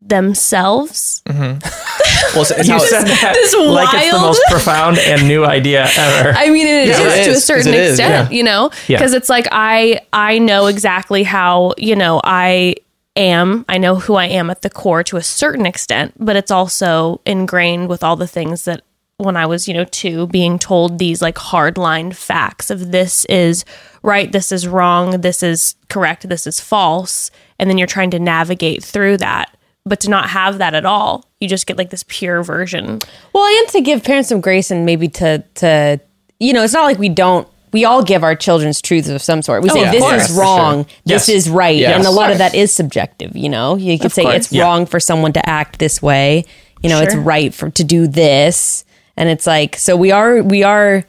themselves. Mm-hmm. Well, it's, it's You how said that this like it's the most profound and new idea ever. I mean, it is Yeah, it to a certain certain 'cause it is, extent, yeah. you know, Yeah. because it's like I I know exactly how you know I am. I know who I am at the core to a certain extent, but it's also ingrained with all the things that when I was you know two, being told these like hardline facts of this is right, this is wrong, this is correct, this is false, and then you're trying to navigate through that. But to not have that at all, you just get like this pure version. Well, and to give parents some grace and maybe to to you know, it's not like we don't. We all give our children's truths of some sort. We oh, say yeah, this course, is for wrong, this Yes. is right, Yes. and a lot of that is subjective. You know, you could say course. it's Yeah. wrong for someone to act this way. You know, it's right for to do this, and it's like so we are we are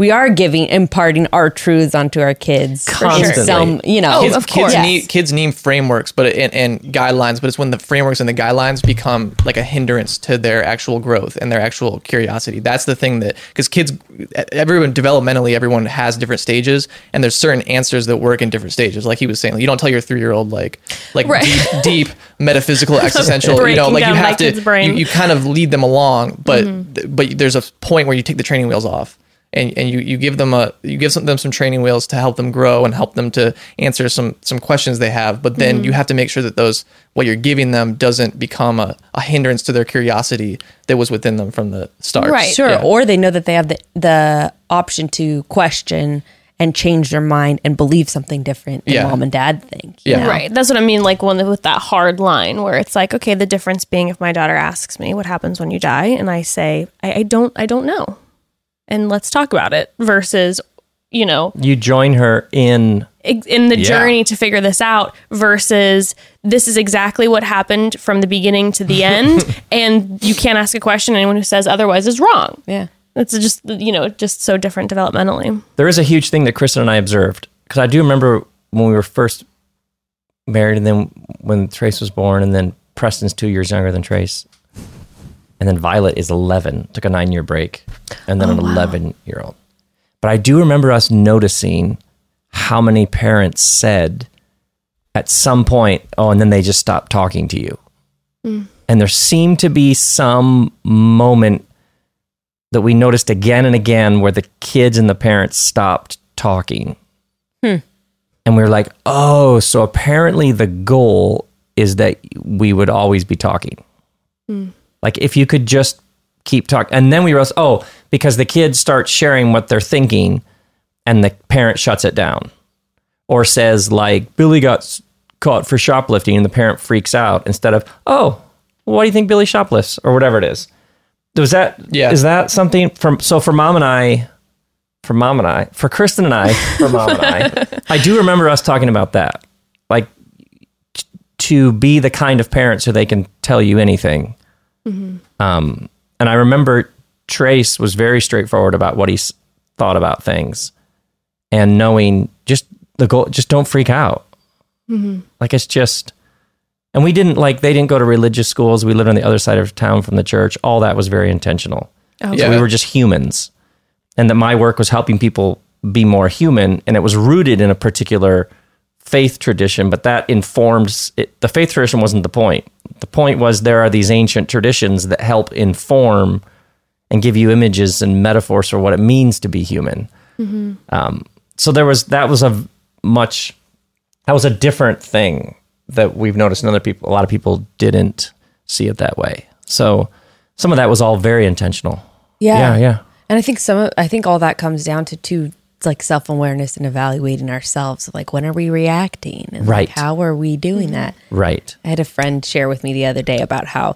we are giving imparting our truths onto our kids Constantly. Some you know, Oh, kids, of kids course. need kids need frameworks, but and, and guidelines. But it's when the frameworks and the guidelines become like a hindrance to their actual growth and their actual curiosity. That's the thing that because kids, everyone developmentally, everyone has different stages, and there's certain answers that work in different stages. Like he was saying, like, you don't tell your three year old like like Right. deep, deep metaphysical existential. you know, like you have to you, you kind of lead them along, but but there's a point where you take the training wheels off. And, and you, you give them a you give some, them some training wheels to help them grow and help them to answer some some questions they have but then you mm-hmm. have to make sure that those what you're giving them doesn't become a, a hindrance to their curiosity that was within them from the start Right. Sure. Yeah. Or they know that they have the, the option to question and change their mind and believe something different than Yeah. mom and dad think. you Yeah. know? Right. That's what I mean. Like one with that hard line where it's like, okay, the difference being if my daughter asks me what happens when you die, and I say, I, I don't, I don't know, and let's talk about it. Versus, you know, You join her in in the Yeah. journey to figure this out. Versus, this is exactly what happened from the beginning to the end, and you can't ask a question. Anyone who says otherwise is wrong. Yeah. It's just you know just so different developmentally. there is a huge thing that Kristen and I observed because I do remember when we were first married, and then when Trace was born, and then Preston's two years younger than Trace, and then Violet is eleven, took a nine year break, and then oh, an eleven year old. But I do remember us noticing how many parents said at some point, "Oh," and then they just stopped talking to you, mm. and there seemed to be some moment that we noticed again and again where the kids and the parents stopped talking. Hmm. And we were like, oh, so apparently the goal is that we would always be talking. Hmm. Like if you could just keep talking. And then we realized, oh, because the kids start sharing what they're thinking and the parent shuts it down or says, like, Billy got caught for shoplifting and the parent freaks out instead of, oh, why do you think Billy shoplifts or whatever it is. Was that Yeah. is that something from so for mom and I for mom and I for Kristen and I for mom and I I do remember us talking about that like t- to be the kind of parent so they can tell you anything um and I remember Trace was very straightforward about what he s- thought about things and knowing just the goal just don't freak out. Like it's just and we didn't like they didn't go to religious schools. We lived on the other side of town from the church. All that was very intentional. Oh, Yeah. so we were just humans and that my work was helping people be more human and it was rooted in a particular faith tradition but that informed it, the faith tradition wasn't the point. The point was there are these ancient traditions that help inform and give you images and metaphors for what it means to be human. Um, so there was that was a much that was a different thing that we've noticed and other people a lot of people didn't see it that way. So some of that was all very intentional. Yeah. Yeah yeah. And I think some of, I think all that comes down to too it's like self awareness and evaluating ourselves. Like when are we reacting? And like, Right. how are we doing that? right I had a friend share with me the other day about how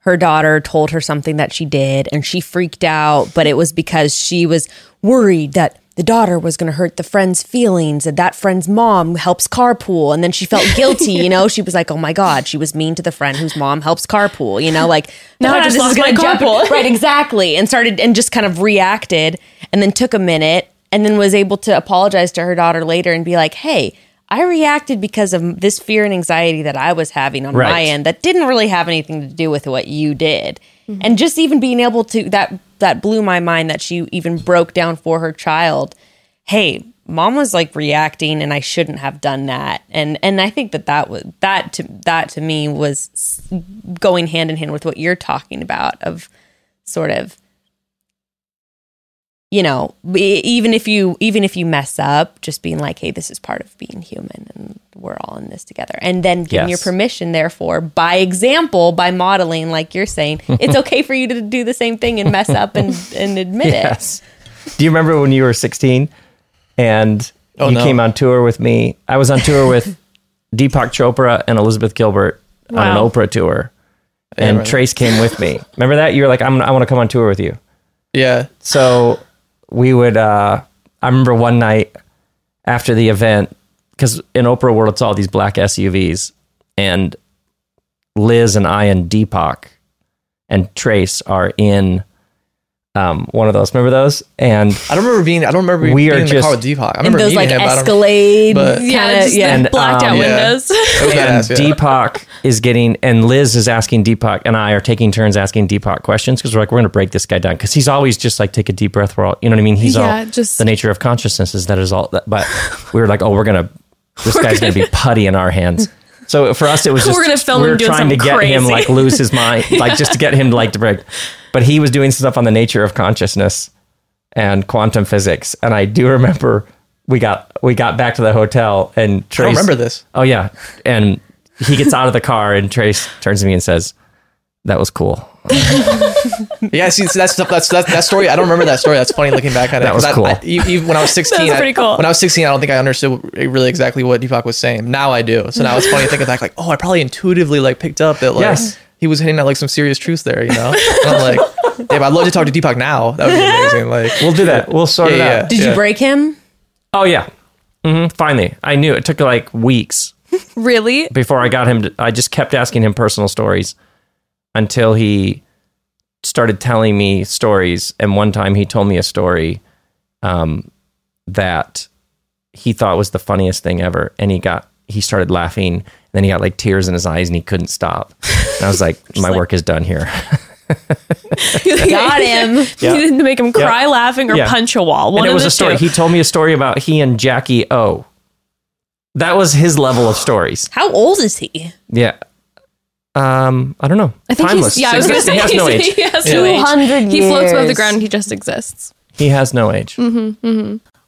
her daughter told her something that she did and she freaked out, but it was because she was worried that the daughter was going to hurt the friend's feelings and that friend's mom helps carpool and then she felt guilty you know she was like oh my god she was mean to the friend whose mom helps carpool you know like Now I "Ah, just this is lost my jeopard-" carpool. right exactly and started and just kind of reacted and then took a minute and then was able to apologize to her daughter later and be like hey I reacted because of this fear and anxiety that I was having on my end that didn't really have anything to do with what you did. And just even being able to that that blew my mind that she even broke down for her child, "Hey, mom was like reacting and I shouldn't have done that." And and I think that that was that to that to me was going hand in hand with what you're talking about of sort of you know even if you even if you mess up just being like hey this is part of being human and we're all in this together and then giving your permission therefore by example by modeling like you're saying it's okay for you to do the same thing and mess up and, and admit it Yes. Do you remember when you were 16 and Oh, you no. came on tour with me? I was on tour with Deepak Chopra and Elizabeth Gilbert on an Oprah tour. Yeah, and. Trace came with me. Remember that? You were like, I'm, I want to come on tour with you. Yeah. So we would, uh, I remember one night after the event, because in Oprah World, it's all these black SUVs. And Liz and I and Deepak and Trace are in um, one of those. Remember those? And I don't remember being. I don't remember We being are in the just- car with Deepak. I remember those like him. but I don't- escalade but- Yeah, kinda- just yeah the blacked out um, Yeah. windows. It and yeah. Deepak is getting, and Liz is asking Deepak, and I are taking turns asking Deepak questions because we're like, we're going to break this guy down because he's always just like, take a deep breath. We're all, you know what I mean? He's Yeah, all just- the nature of consciousness is that is all. That, but we were like, oh, we're gonna, this guy's gonna be putty in our hands. So for us, it was just We're gonna film we him were doing trying to something get him like lose his mind, like just to get him to like to break. But he was doing stuff on the nature of consciousness and quantum physics, and I do remember we got we got back to the hotel and Trace. remember this. Oh yeah, and he gets out of the car and Trace turns to me and says, that was cool. Yeah, see, that's that's that's that story. I don't remember that story. That's funny looking back at it. That was I- cool. I, even when I was sixteen, That's pretty I- cool. when I was sixteen, I don't think I understood really exactly what Deepak was saying. Now I do. So now it's funny thinking back, like, oh, I probably intuitively like picked up that like Yes. He was hitting at like some serious truths there, you know. And I'm like, yeah, but I'd love to talk to Deepak now. That would be amazing. Like, We'll do that. We'll sort Yeah, it out. yeah. Did you break him? Oh yeah. hmm Finally, I knew it took like weeks Really? before I got him. To, I just kept asking him personal stories until he started telling me stories. And one time he told me a story um, that he thought was the funniest thing ever, and he got he started laughing. And then he got like tears in his eyes, and he couldn't stop. And I was like, "My work is done here." Got him. Yeah. You didn't make him cry laughing or Yeah. punch a wall. One and it was a story. two. He told me a story about he and Jackie O. That was his level of stories. How old is he? Yeah. Um, I don't know. I think Timeless. he's, yeah, I was gonna say he has no age. he has no age. 200 He floats above the ground. He just exists. He has no age.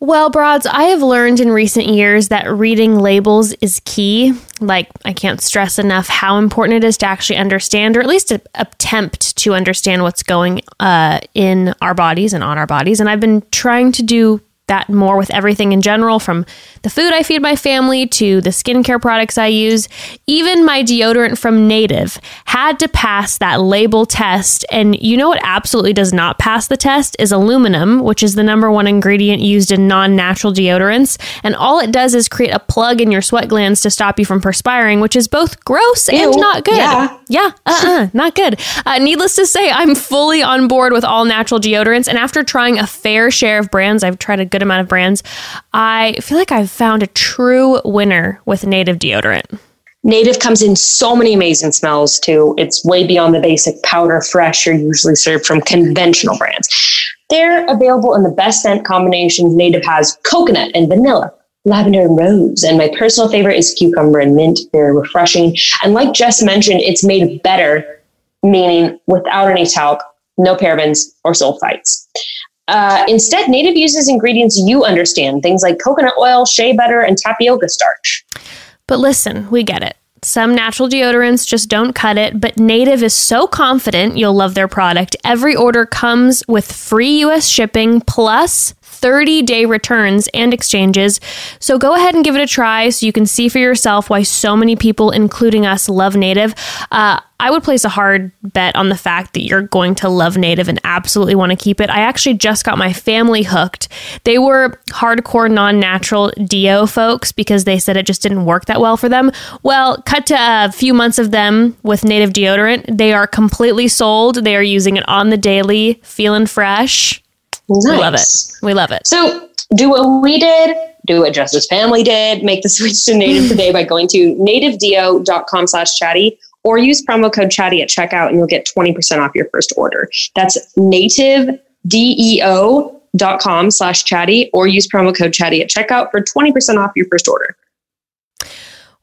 Well, broads, I have learned in recent years that reading labels is key. Like, I can't stress enough how important it is to actually understand, or at least attempt to understand what's going uh, in our bodies and on our bodies. And I've been trying to do that more with everything in general from the food I feed my family to the skincare products I use. Even my deodorant from Native had to pass that label test. And you know what absolutely does not pass the test is aluminum, which is the number one ingredient used in non natural deodorants. And all it does is create a plug in your sweat glands to stop you from perspiring, which is both gross and not good. yeah. Yeah, uh-uh, not good. Uh, needless to say, I'm fully on board with all natural deodorants, and after trying a fair share of brands, I've tried a good amount of brands. I feel like I've found a true winner with Native deodorant. Native comes in so many amazing smells too. It's way beyond the basic powder fresh you're usually served from conventional brands. They're available in the best scent combinations. Native has coconut and vanilla, lavender and rose, and my personal favorite is cucumber and mint. They're refreshing. And like Jess mentioned, it's made better, meaning without any talc, no parabens or sulfites. Uh, instead, Native uses ingredients you understand, things like coconut oil, shea butter, and tapioca starch. But listen, we get it. Some natural deodorants just don't cut it, but Native is so confident you'll love their product. Every order comes with free US shipping plus 30 day returns and exchanges. So go ahead and give it a try so you can see for yourself why so many people, including us, love Native. Uh, I would place a hard bet on the fact that you're going to love Native and absolutely want to keep it. I actually just got my family hooked. They were hardcore non natural Dio folks because they said it just didn't work that well for them. Well, cut to a few months of them with Native deodorant. They are completely sold. They are using it on the daily, feeling fresh. Nice. We love it. We love it. So do what we did, do what Jess's Family did, make the switch to native today by going to nativedeo.com slash chatty or use promo code chatty at checkout and you'll get 20% off your first order. That's nativedeo.com slash chatty or use promo code chatty at checkout for 20% off your first order.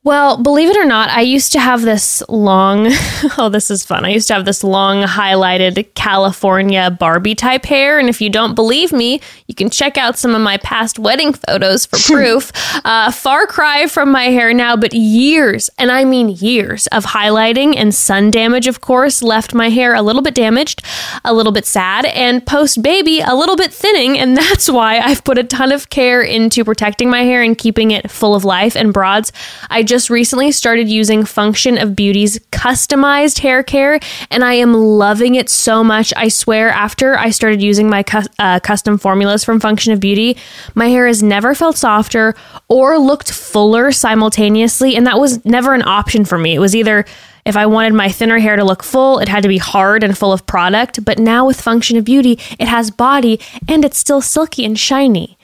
Well, believe it or not, I used to have this long, oh, this is fun. I used to have this long highlighted California Barbie type hair. And if you don't believe me, you can check out some of my past wedding photos for proof. uh, far cry from my hair now, but years, and I mean years, of highlighting and sun damage, of course, left my hair a little bit damaged, a little bit sad, and post baby, a little bit thinning. And that's why I've put a ton of care into protecting my hair and keeping it full of life and broads. I just recently started using Function of Beauty's customized hair care, and I am loving it so much. I swear, after I started using my cu- uh, custom formulas from Function of Beauty, my hair has never felt softer or looked fuller simultaneously, and that was never an option for me. It was either if I wanted my thinner hair to look full, it had to be hard and full of product. But now with Function of Beauty, it has body and it's still silky and shiny.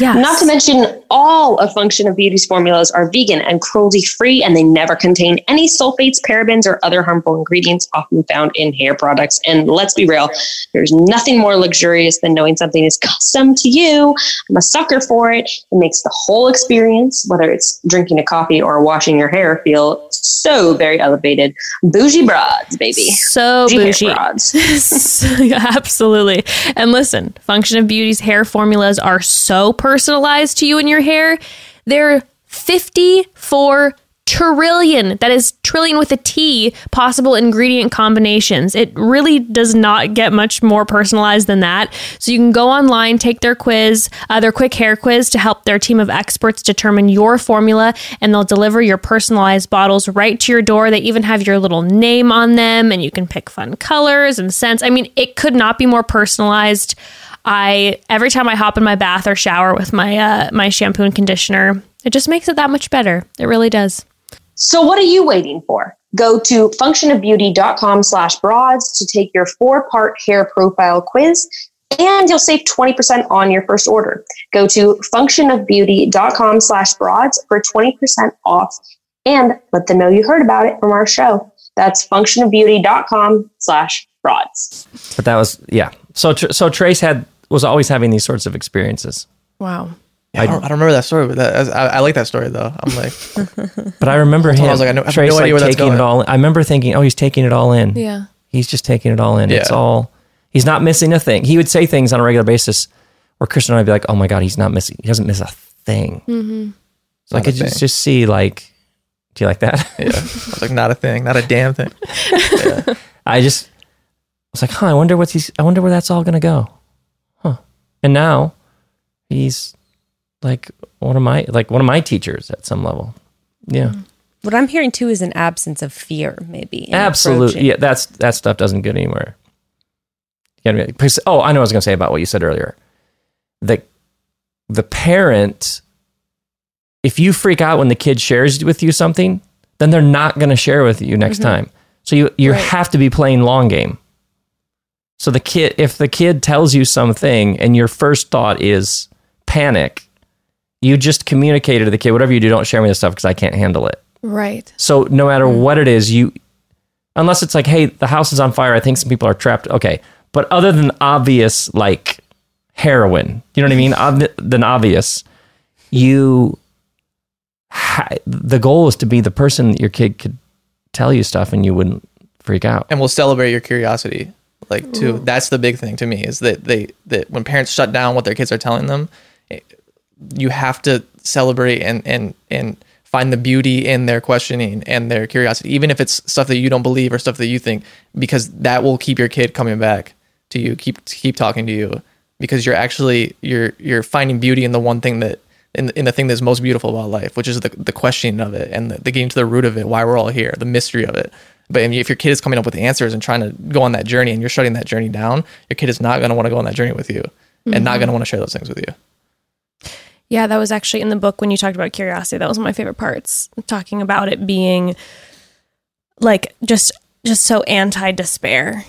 Yeah. Not to mention, all of Function of Beauty's formulas are vegan and cruelty free, and they never contain any sulfates, parabens, or other harmful ingredients often found in hair products. And let's be real, there's nothing more luxurious than knowing something is custom to you. I'm a sucker for it. It makes the whole experience, whether it's drinking a coffee or washing your hair, feel so very elevated. Bougie broads, baby. so Bougie bougie. broads. Absolutely. And listen, Function of Beauty's hair formulas are so personalized to you and your hair. They're 54 trillion, that is trillion with a T, possible ingredient combinations. It really does not get much more personalized than that. So you can go online, take their quiz, uh, their quick hair quiz to help their team of experts determine your formula, and they'll deliver your personalized bottles right to your door. They even have your little name on them, and you can pick fun colors and scents. I mean, it could not be more personalized. I every time I hop in my bath or shower with my uh, my shampoo and conditioner, it just makes it that much better. It really does. So what are you waiting for? Go to functionofbeauty.com slash broads to take your four part hair profile quiz and you'll save 20% on your first order. Go to functionofbeauty.com slash broads for 20% off and let them know you heard about it from our show. That's functionofbeauty.com slash broads. But that was yeah. So Tr- so Trace had was always having these sorts of experiences. Wow. Yeah, I, don't, I don't remember that story, but that, I, I like that story though. I'm like, But I remember him. I was like, I know- I have Trace no idea like where that's taking it going. all. I remember thinking, oh, he's taking it all in. Yeah. He's just taking it all in. It's all. He's not missing a thing. He would say things on a regular basis, where Kristen and I'd be like, "Oh my god, he's not missing. He doesn't miss a thing." Mm-hmm. So I could just, just see like, do you like that? yeah, I was like, not a thing, not a damn thing. I just was like, huh, I wonder what's he's I wonder where that's all gonna go. And now he's like one of my like one of my teachers at some level. Yeah. Mm. What I'm hearing too is an absence of fear, maybe. Absolutely. Yeah, that's that stuff doesn't get anywhere. You gotta be- because- Oh, I know what I was gonna say about what you said earlier. The the parent, if you freak out when the kid shares with you something, then they're not gonna share with you next mm-hmm. time. So you you Right. have to be playing long game. So the kid, if the kid tells you something and your first thought is panic, you just communicated to the kid, whatever you do, don't share me this stuff because I can't handle it. Right. So no matter mm-hmm. what it is, you unless it's like, hey, the house is on fire, I think some people are trapped. Okay. But other than obvious like heroin, you know what I mean? Ob- than obvious, you ha- the goal is to be the person that your kid could tell you stuff and you wouldn't freak out. and we'll celebrate your curiosity like too that's the big thing to me is that they that when parents shut down what their kids are telling them eh, you have to celebrate and and and find the beauty in their questioning and their curiosity even if it's stuff that you don't believe or stuff that you think because that will keep your kid coming back to you keep keep talking to you because you're actually you're you're finding beauty in the one thing that in, in the thing that's most beautiful about life, which is the, the questioning of it and the, the getting to the root of it, why we're all here, the mystery of it. But if your kid is coming up with answers and trying to go on that journey and you're shutting that journey down, your kid is not going to want to go on that journey with you and not going to mm-hmm. want to share those things with you. Yeah, that was actually in the book when you talked about curiosity. That was one of my favorite parts, talking about it being like just just so anti despair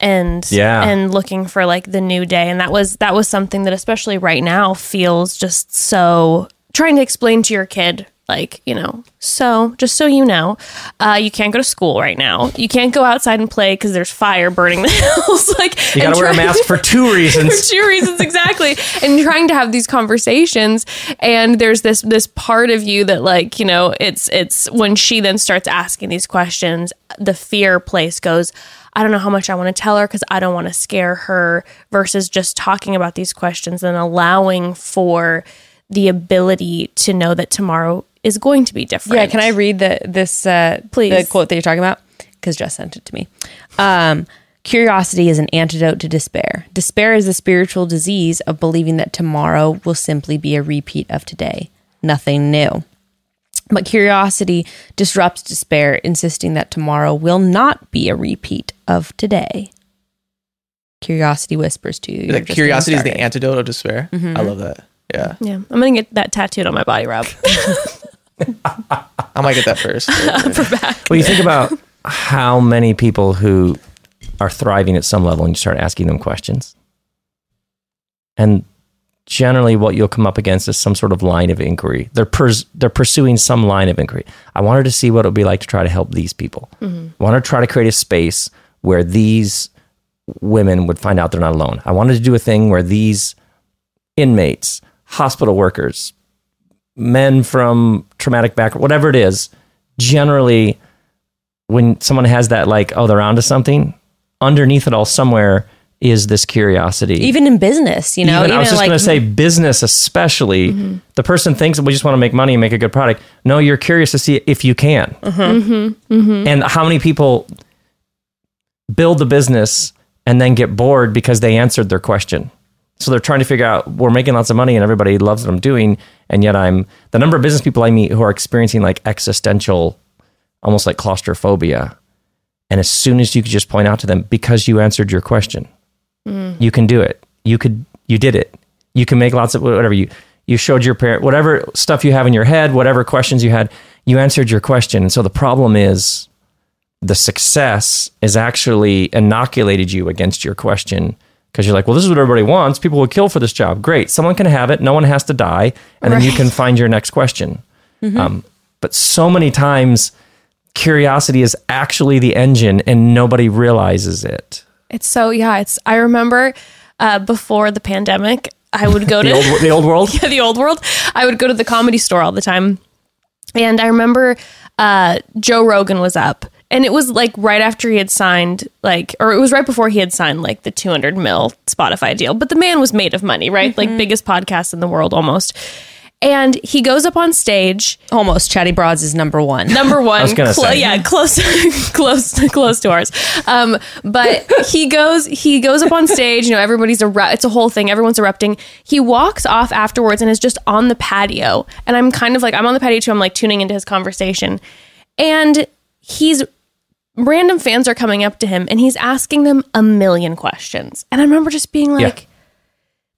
and Yeah. and looking for like the new day and that was that was something that especially right now feels just so trying to explain to your kid like you know so just so you know uh, you can't go to school right now you can't go outside and play because there's fire burning the hills like You got and to wear a mask for two reasons. for two reasons exactly and trying to have these conversations and there's this this part of you that like you know it's it's when she then starts asking these questions the fear place goes i don't know how much i want to tell her because i don't want to scare her versus just talking about these questions and allowing for the ability to know that tomorrow is going to be different Yeah, can I read the this uh Please. the quote that you're talking about? Because Jess sent it to me. Um, curiosity is an antidote to despair. Despair is the spiritual disease of believing that tomorrow will simply be a repeat of today, nothing new. But curiosity disrupts despair, insisting that tomorrow will not be a repeat of today. Curiosity whispers to you. you're Like curiosity is the antidote of despair. I love that. Yeah. yeah i'm gonna get that tattooed on my body rob I might get that first. Well, you think about how many people who are thriving at some level and you start asking them questions. And generally what you'll come up against is some sort of line of inquiry. They're pers- they're pursuing some line of inquiry. I wanted to see what it would be like to try to help these people. I wanted to try to create a space where these women would find out they're not alone. I wanted to do a thing where these inmates, hospital workers, men from traumatic background, whatever it is, generally when someone has that like, oh, they're onto something, underneath it all somewhere is this curiosity. Even in business, you know, Even- I was just like going to say business, especially mm-hmm. the person thinks we just want to make money and make a good product. No, you're curious to see if you can. Mm-hmm. Mm-hmm. And how many people build the business and then get bored because they answered their question. So they're trying to figure out we're making lots of money and everybody loves what I'm doing, and yet I'm the number of business people I meet who are experiencing like existential, almost like claustrophobia. And as soon as you could just point out to them because you answered your question, mm. you can do it. You could you did it. You can make lots of whatever you you showed your parent whatever stuff you have in your head, whatever questions you had, you answered your question. And so the problem is the success is actually inoculated you against your question because you're like, well, this is what everybody wants. People will kill for this job. Great. Someone can have it. No one has to die. And then you can find your next question. Um, but so many times, curiosity is actually the engine and nobody realizes it. It's so yeah. It's I remember uh, before the pandemic, I would go to The old, the old world? yeah, the old world. I would go to the comedy store all the time. And I remember uh, Joe Rogan was up. And it was like right after he had signed, like, or it was right before he had signed like the 200 mil Spotify deal. But the man was made of money, right? Like, biggest podcast in the world almost. And he goes up on stage, almost Chatty Broads is number one. number one. was gonna say. yeah, close, close, close to ours. Um, but he goes, he goes up on stage. You know, everybody's eru- It's a whole thing. Everyone's erupting. He walks off afterwards and is just on the patio. And I'm kind of like, I'm on the patio too. I'm like tuning into his conversation, and he's random fans are coming up to him and he's asking them a million questions. And I remember just being like.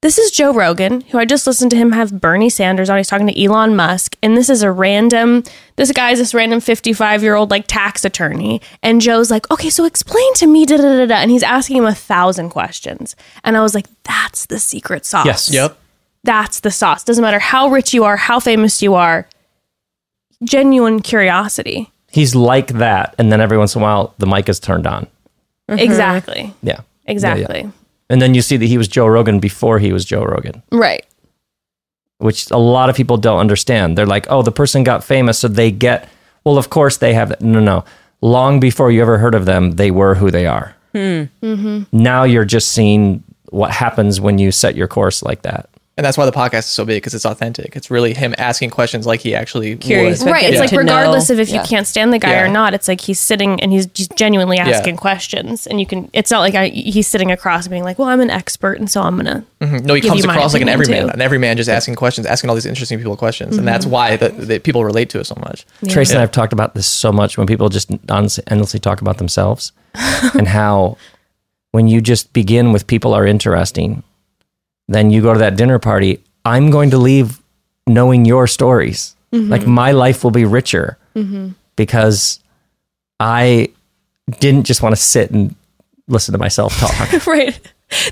This is Joe Rogan, who I just listened to him have Bernie Sanders on. He's talking to Elon Musk, and this is a random. This guy's this random fifty-five-year-old like tax attorney, and Joe's like, "Okay, so explain to me." Da da da da, and he's asking him a thousand questions, and I was like, "That's the secret sauce." Yes. Yep. that's the sauce. Doesn't matter how rich you are, how famous you are. Genuine curiosity. He's like that. And then every once in a while, the mic is turned on. Exactly. Yeah. Exactly. Yeah, yeah. And then you see that he was Joe Rogan before he was Joe Rogan, Right. which a lot of people don't understand. They're like, oh, the person got famous, so they get, well, of course they have. No, no. Long before you ever heard of them, they were who they are. Hmm. Mm-hmm. Now you're just seeing what happens when you set your course like that. And that's why the podcast is so big because it's authentic. It's really him asking questions like he actually Curious. would. Right. It's Yeah. like regardless know- of if you can't stand the guy or not, it's like he's sitting and he's just genuinely Yeah. asking questions, and you can. It's not like I, he's sitting across being like, "Well, I'm an expert, and so I'm gonna." Mhm. No, he give comes you across like an everyman, too. an everyman just asking questions, asking all these interesting people questions, and that's why the, the people relate to it so much. Trace and I have talked about this so much when people just endlessly talk about themselves and how when you just begin with people are interesting, then you go to that dinner party. I'm going to leave knowing your stories. Mm-hmm. Like my life will be richer mm-hmm. because I didn't just want to sit and listen to myself talk. right.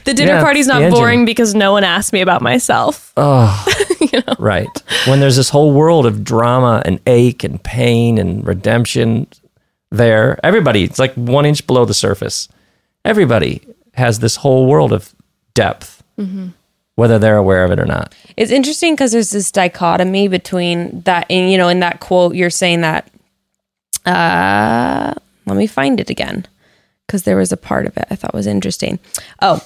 The dinner Yeah, party's not boring because no one asked me about myself. Oh you know? Right. When there's this whole world of drama and ache and pain and redemption there, everybody, it's like one inch below the surface. Everybody has this whole world of depth, mm-hmm. Whether they're aware of it or not. It's interesting because there's this dichotomy between that, and you know, in that quote, you're saying that. Uh, let me find it again because there was a part of it I thought was interesting. Oh,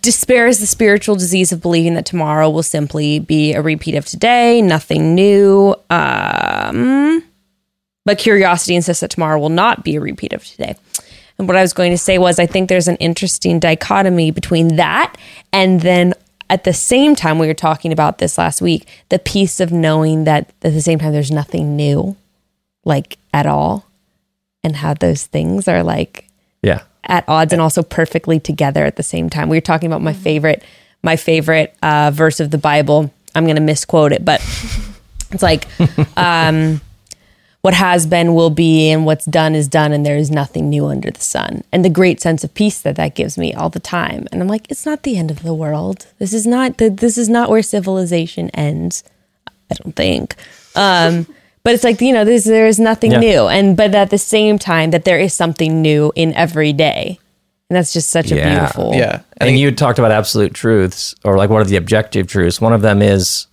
despair is the spiritual disease of believing that tomorrow will simply be a repeat of today, nothing new. Um, but curiosity insists that tomorrow will not be a repeat of today. And what I was going to say was, I think there's an interesting dichotomy between that and then at the same time, we were talking about this last week, the piece of knowing that at the same time, there's nothing new, like at all, and how those things are like Yeah. at odds and also perfectly together at the same time. We were talking about my favorite, my favorite uh, verse of the Bible. I'm going to misquote it, but it's like, um, what has been will be, and what's done is done, and there is nothing new under the sun. And the great sense of peace that that gives me all the time. And I'm like, it's not the end of the world. This is not the, this is not where civilization ends. I don't think. Um, but it's like you know, there's there is nothing Yeah. new, and but at the same time, that there is something new in every day, and that's just such a beautiful. Yeah. I And think you had talked about absolute truths or like what are the objective truths? One of them is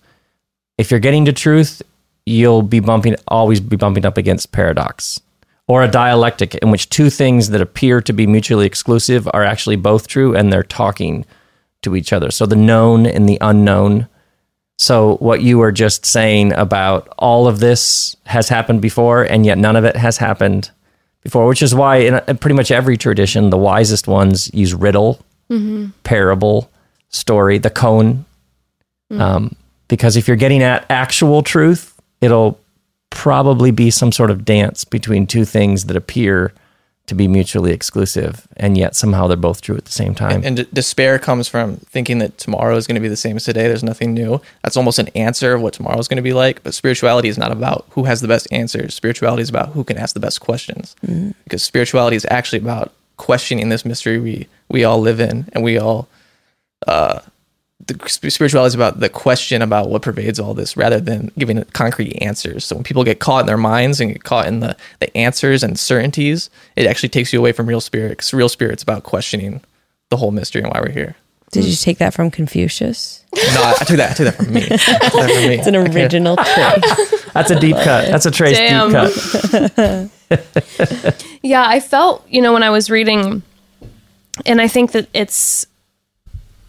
if you're getting to truth, you'll be bumping always be bumping up against paradox. or a dialectic in which two things that appear to be mutually exclusive are actually both true and they're talking to each other. So the known and the unknown. So what you were just saying about all of this has happened before and yet none of it has happened before, which is why in pretty much every tradition, the wisest ones use riddle, parable, story, the koan. Um, because if you're getting at actual truth, it'll probably be some sort of dance between two things that appear to be mutually exclusive, and yet somehow they're both true at the same time. And d- despair comes from thinking that tomorrow is going to be the same as today. There's nothing new. That's almost an answer of what tomorrow is going to be like. But spirituality is not about who has the best answers. Spirituality is about who can ask the best questions. Because spirituality is actually about questioning this mystery we we all live in, and we all. Uh, the spirituality is about the question about what pervades all this, rather than giving concrete answers. So when people get caught in their minds and get caught in the the answers and certainties, it actually takes you away from real spirit. Because real spirit's about questioning the whole mystery and why we're here. Did you take that from Confucius? No, I took that. I took that from me. That from me. It's an original trick. That's a deep cut. That's a trace Damn. deep cut. Yeah, I felt, you know, when I was reading, and I think that it's,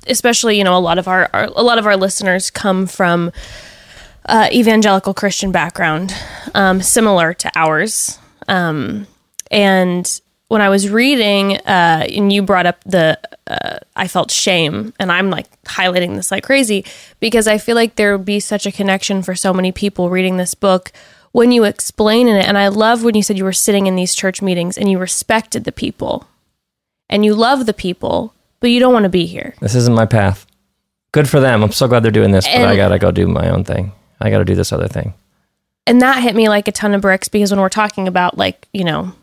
especially, you know, a lot of our, our a lot of our listeners come from uh, evangelical Christian background, um, similar to ours. Um, and when I was reading, uh, and you brought up the, uh, I felt shame, and I'm like highlighting this like crazy because I feel like there would be such a connection for so many people reading this book when you explain in it. And I love when you said you were sitting in these church meetings and you respected the people and you love the people, but you don't want to be here. This isn't my path. Good for them. I'm so glad they're doing this, but I gotta go do my own thing. I gotta do this other thing. and that hit me like a ton of bricks because when we're talking about like you know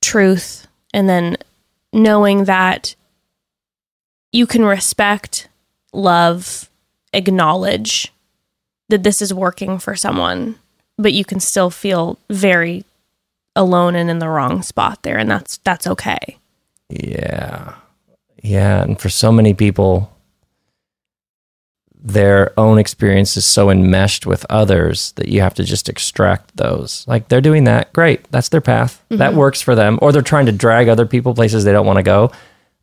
truth and then knowing that you can respect love acknowledge that this is working for someone but you can still feel very alone and in the wrong spot there and that's that's okay Yeah. Yeah. And for so many people, their own experience is so enmeshed with others that you have to just extract those. Like they're doing that. Great. That's their path. That works for them. Or they're trying to drag other people places they don't want to go.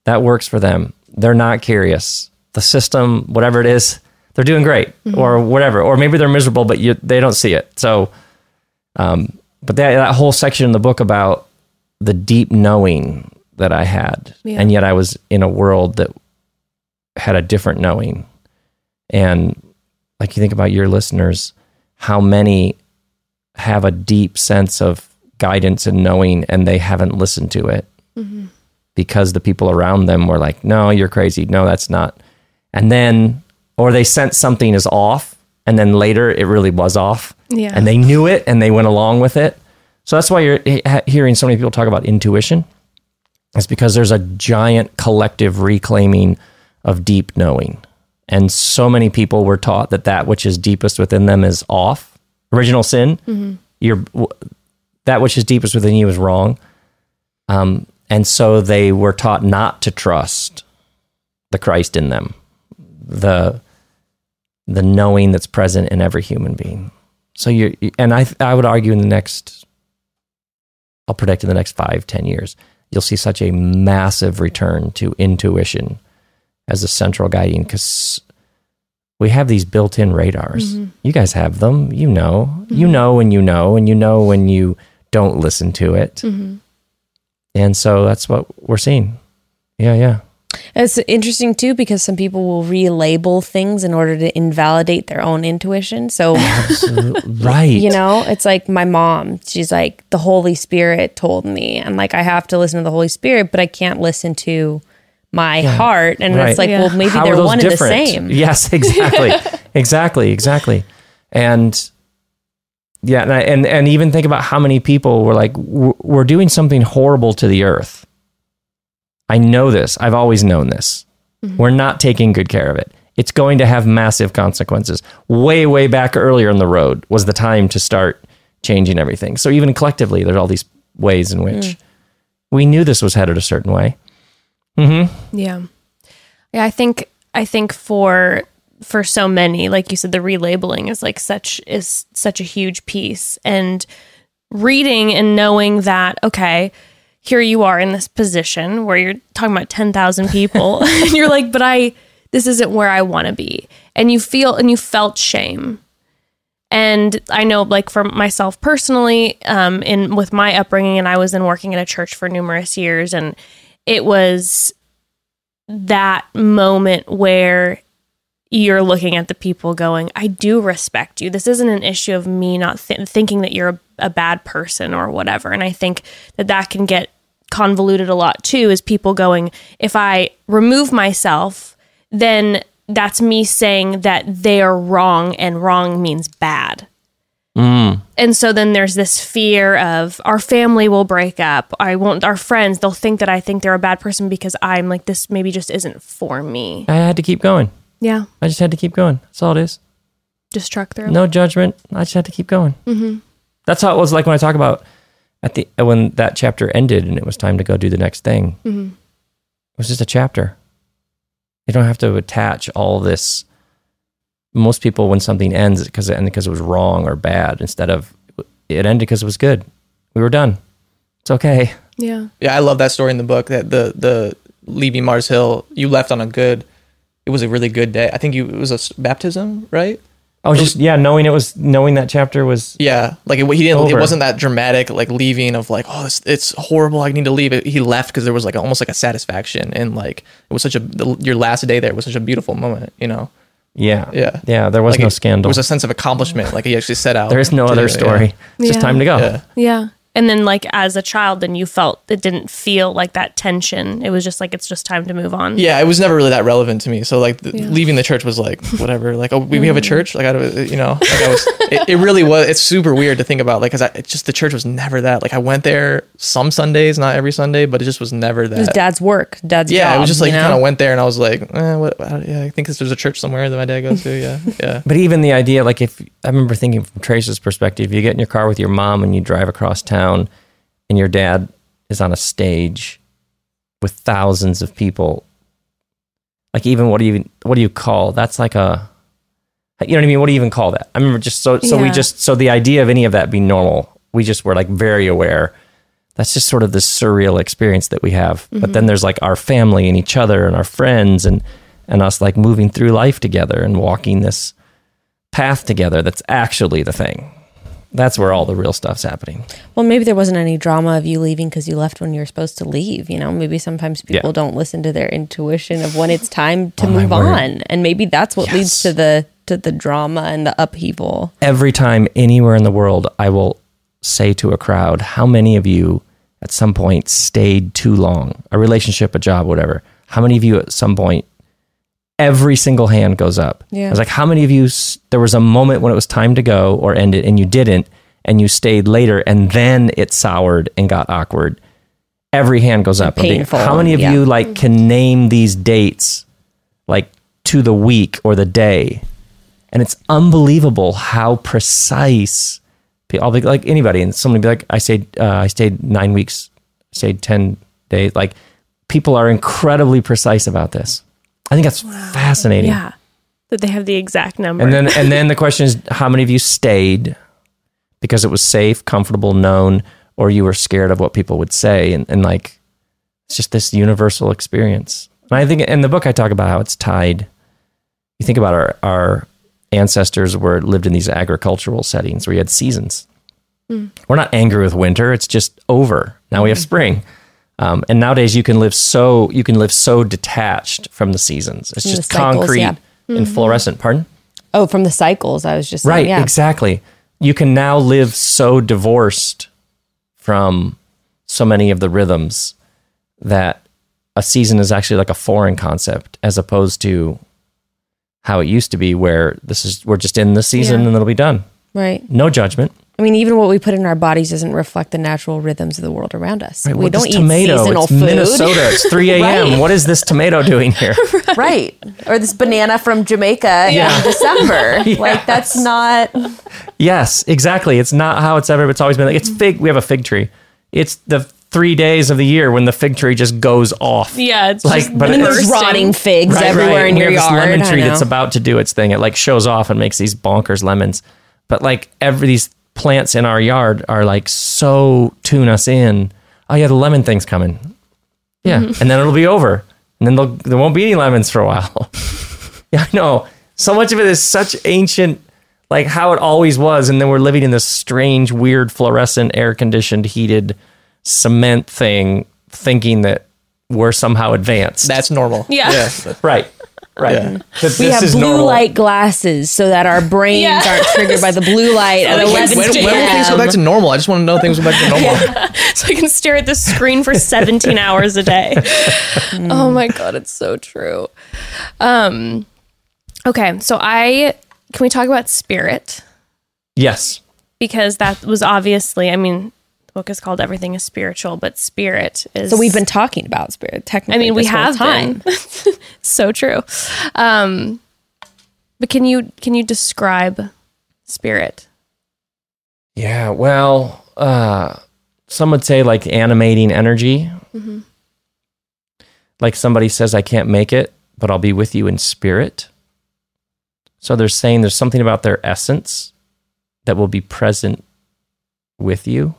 That works for them. They're not curious. The system, whatever it is, they're doing great or whatever. Or maybe they're miserable, but you, they don't see it. So, um, but that, that whole section in the book about the deep knowing that I had, Yeah. and yet I was in a world that had a different knowing. And like you think about your listeners, how many have a deep sense of guidance and knowing, and they haven't listened to it mm-hmm. because the people around them were like, "No, you're crazy. No, that's not." And then, or they sense something is off, and then later it really was off yeah and they knew it and they went along with it. So that's why you're hearing so many people talk about intuition. It's because there's a giant collective reclaiming of deep knowing. And so many people were taught that that which is deepest within them is off. Original sin, you're, that which is deepest within you is wrong. Um, and so they were taught not to trust the Christ in them, the the knowing that's present in every human being. So you and I I would argue in the next I'll predict in the next five, ten years, you'll see such a massive return to intuition as a central guiding because we have these built-in radars. Mm-hmm. You guys have them. You know. You mm-hmm. know when you know, and you know when you don't listen to it. Mm-hmm. And so that's what we're seeing. Yeah, yeah. It's interesting too because some people will relabel things in order to invalidate their own intuition. So, Right. you know, it's like my mom, she's like, the Holy Spirit told me. And like, I have to listen to the Holy Spirit, but I can't listen to my heart. And Right. it's like, Yeah. well, maybe How they're those one and the same. Yes, exactly, exactly, exactly. And yeah, and, I, and and even think about how many people were like, "W- "We're doing something horrible to the earth." I know this. I've always known this. Mm-hmm. We're not taking good care of it. It's going to have massive consequences. Way, way back earlier in the road was the time to start changing everything. So even collectively, there's all these ways in which mm. we knew this was headed a certain way. Mm-hmm. Yeah. Yeah, I think I think for for so many, like you said, the relabeling is like such is such a huge piece. And reading and knowing that okay, here you are in this position where you're talking about 10,000 people and you're like, but I this isn't where I want to be. And you feel and you felt shame. And I know, like for myself personally, um, in with my upbringing, and I was in working at a church for numerous years, and it was that moment where you're looking at the people going, I do respect you. This isn't an issue of me not th- thinking that you're a, a bad person or whatever. And I think that that can get convoluted a lot too, is people going, if I remove myself, then that's me saying that they are wrong and wrong means bad. And so then there's this fear of our family will break up. I won't, our friends, they'll think that I think they're a bad person because I'm like, this maybe just isn't for me. I had to keep going. Yeah. I just had to keep going. That's all it is. Just truck through. No judgment. I just had to keep going. Mm-hmm. That's how it was like when I talk about at the uh, when that chapter ended and it was time to go do the next thing. Mm-hmm. It was just a chapter. You don't have to attach all this. Most people, when something ends, because it ended because it was wrong or bad, instead of it ended because it was good. We were done. It's okay. Yeah. Yeah, I love that story in the book that the the leaving Mars Hill, you left on a good. It was a really good day. I think you it was a baptism, right? I was just yeah, knowing it was knowing that chapter was Yeah, like it, he didn't. It wasn't that dramatic, like leaving of like, oh, it's, it's horrible. I need to leave. It, he left because there was like almost like a satisfaction and like it was such a the, your last day there was such a beautiful moment. You know, yeah Yeah. yeah. There was like no it- scandal. There was a sense of accomplishment. Like he actually set out. there is no other do it, story. yeah. It's just time to go. Yeah. Yeah. And then, like, as a child, then you felt it didn't feel like that tension. It was just like, it's just time to move on. Yeah, it was never really that relevant to me. So like the, Yeah. leaving the church was like whatever. Like oh, we, we have Mm. a church. Like I don't, you know, like I was. It, it really was. It's super weird to think about. Like because it's just the church was never that. Like I went there some Sundays, not every Sunday, but it just was never that. It was dad's work, dad's yeah, job. it was just like you you know? kind of went there, and I was like, eh, what? Yeah, I think there's a church somewhere that my dad goes to. Yeah, yeah. But even the idea, like if I remember thinking from Trace's perspective, you get in your car with your mom and you drive across town, and your dad is on a stage with thousands of people. Like even what do you what do you call that's like a you know what I mean? What do you even call that? I remember just so so we just so the idea of any of that being normal, we just were like very aware. That's just sort of this surreal experience that we have. But then mm-hmm. there's like our family and each other and our friends and and us like moving through life together and walking this path together that's actually the thing. That's where all the real stuff's happening. Well, maybe there wasn't any drama of you leaving because you left when you were supposed to leave. You know, maybe sometimes people Yeah. don't listen to their intuition of when it's time to Oh, move on, and maybe that's what leads to the to the drama and the upheaval. Every time anywhere in the world, I will say to a crowd, how many of you at some point stayed too long? A relationship, a job, whatever. How many of you at some point, every single hand goes up? Yeah. I was like, how many of you, s- there was a moment when it was time to go or end it and you didn't, and you stayed later and then it soured and got awkward? Every hand goes up. I'm being- Painful, How many of yeah. you like can name these dates like to the week or the day? and it's unbelievable how precise. I'll be like anybody, and somebody be like, "I stayed, uh, I stayed nine weeks, stayed ten days." Like people are incredibly precise about this. I think that's fascinating. Yeah. That they have the exact number. And then, and then the question is, how many of you stayed because it was safe, comfortable, known, or you were scared of what people would say? And, and like, it's just this universal experience. And I think in the book, I talk about how it's tied. You think about our, our ancestors were lived in these agricultural settings where you had seasons. Mm. We're not angry with winter; it's just over. Now we have mm. spring, um, and nowadays you can live so you can live so detached from the seasons. It's just cycles, concrete yeah. and fluorescent. Pardon? Oh, from the cycles, I was just saying, Right, yeah. exactly. You can now live so divorced from so many of the rhythms that a season is actually like a foreign concept as opposed to how it used to be where this is we're just in the season Yeah. and it'll be done. Right. No judgment. I mean, even what we put in our bodies doesn't reflect the natural rhythms of the world around us. Right, we what don't this eat tomato? seasonal it's food. Minnesota. It's 3 a.m. Right. What is this tomato doing here? right. Or this banana from Jamaica in December. Like that's not Yes, exactly. It's not how it's ever. It's always been. Like, it's fig. We have a fig tree. It's the three days of the year when the fig tree just goes off. yeah, it's Like, just but and then it's- there's rotting figs Right, everywhere right. in we your have yard. this lemon tree that's about to do its thing. It like shows off and makes these bonkers lemons. But like every these plants in our yard are like so tune us in. Oh yeah, the lemon thing's coming. Yeah, mm-hmm. and then it'll be over, and then there'll- there won't be any lemons for a while. yeah, I know. So much of it is such ancient, like how it always was, and then we're living in this strange, weird, fluorescent, air conditioned, heated cement thing, thinking that we're somehow advanced. That's normal. Yeah. Yeah. right. Right. Yeah. We have blue normal. light glasses so that our brains Yeah. aren't triggered by the blue light at we 11 When, when will things go back to normal? I just want to know things go back to normal. so I can stare at the screen for 17 hours a day. oh my god, it's so true. Um okay, so I can we talk about spirit Yes. because that was obviously, I mean, the book is called Everything is Spiritual, but spirit is So we've been talking about spirit Technically, I mean, we have time. been. so true. Um but can you can you describe spirit? Yeah, well, uh, some would say like animating energy. Like somebody says, I can't make it, but I'll be with you in spirit. So they're saying there's something about their essence that will be present with you.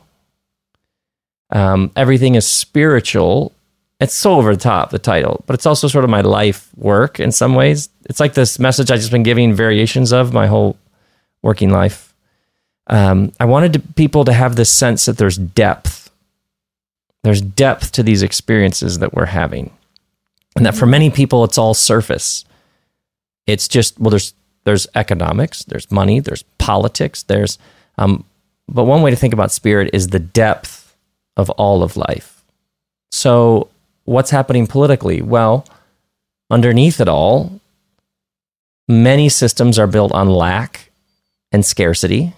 Um, everything is spiritual. It's so over the top, the title, but it's also sort of my life work in some ways. It's like this message I've just been giving variations of my whole working life um, I wanted to, people to have this sense that there's depth. There's depth to these experiences that we're having, and that for many people it's all surface. It's just well, there's there's economics, there's money, there's politics, there's um, but one way to think about spirit is the depth of all of life. So what's happening politically? Well, underneath it all, many systems are built on lack and scarcity.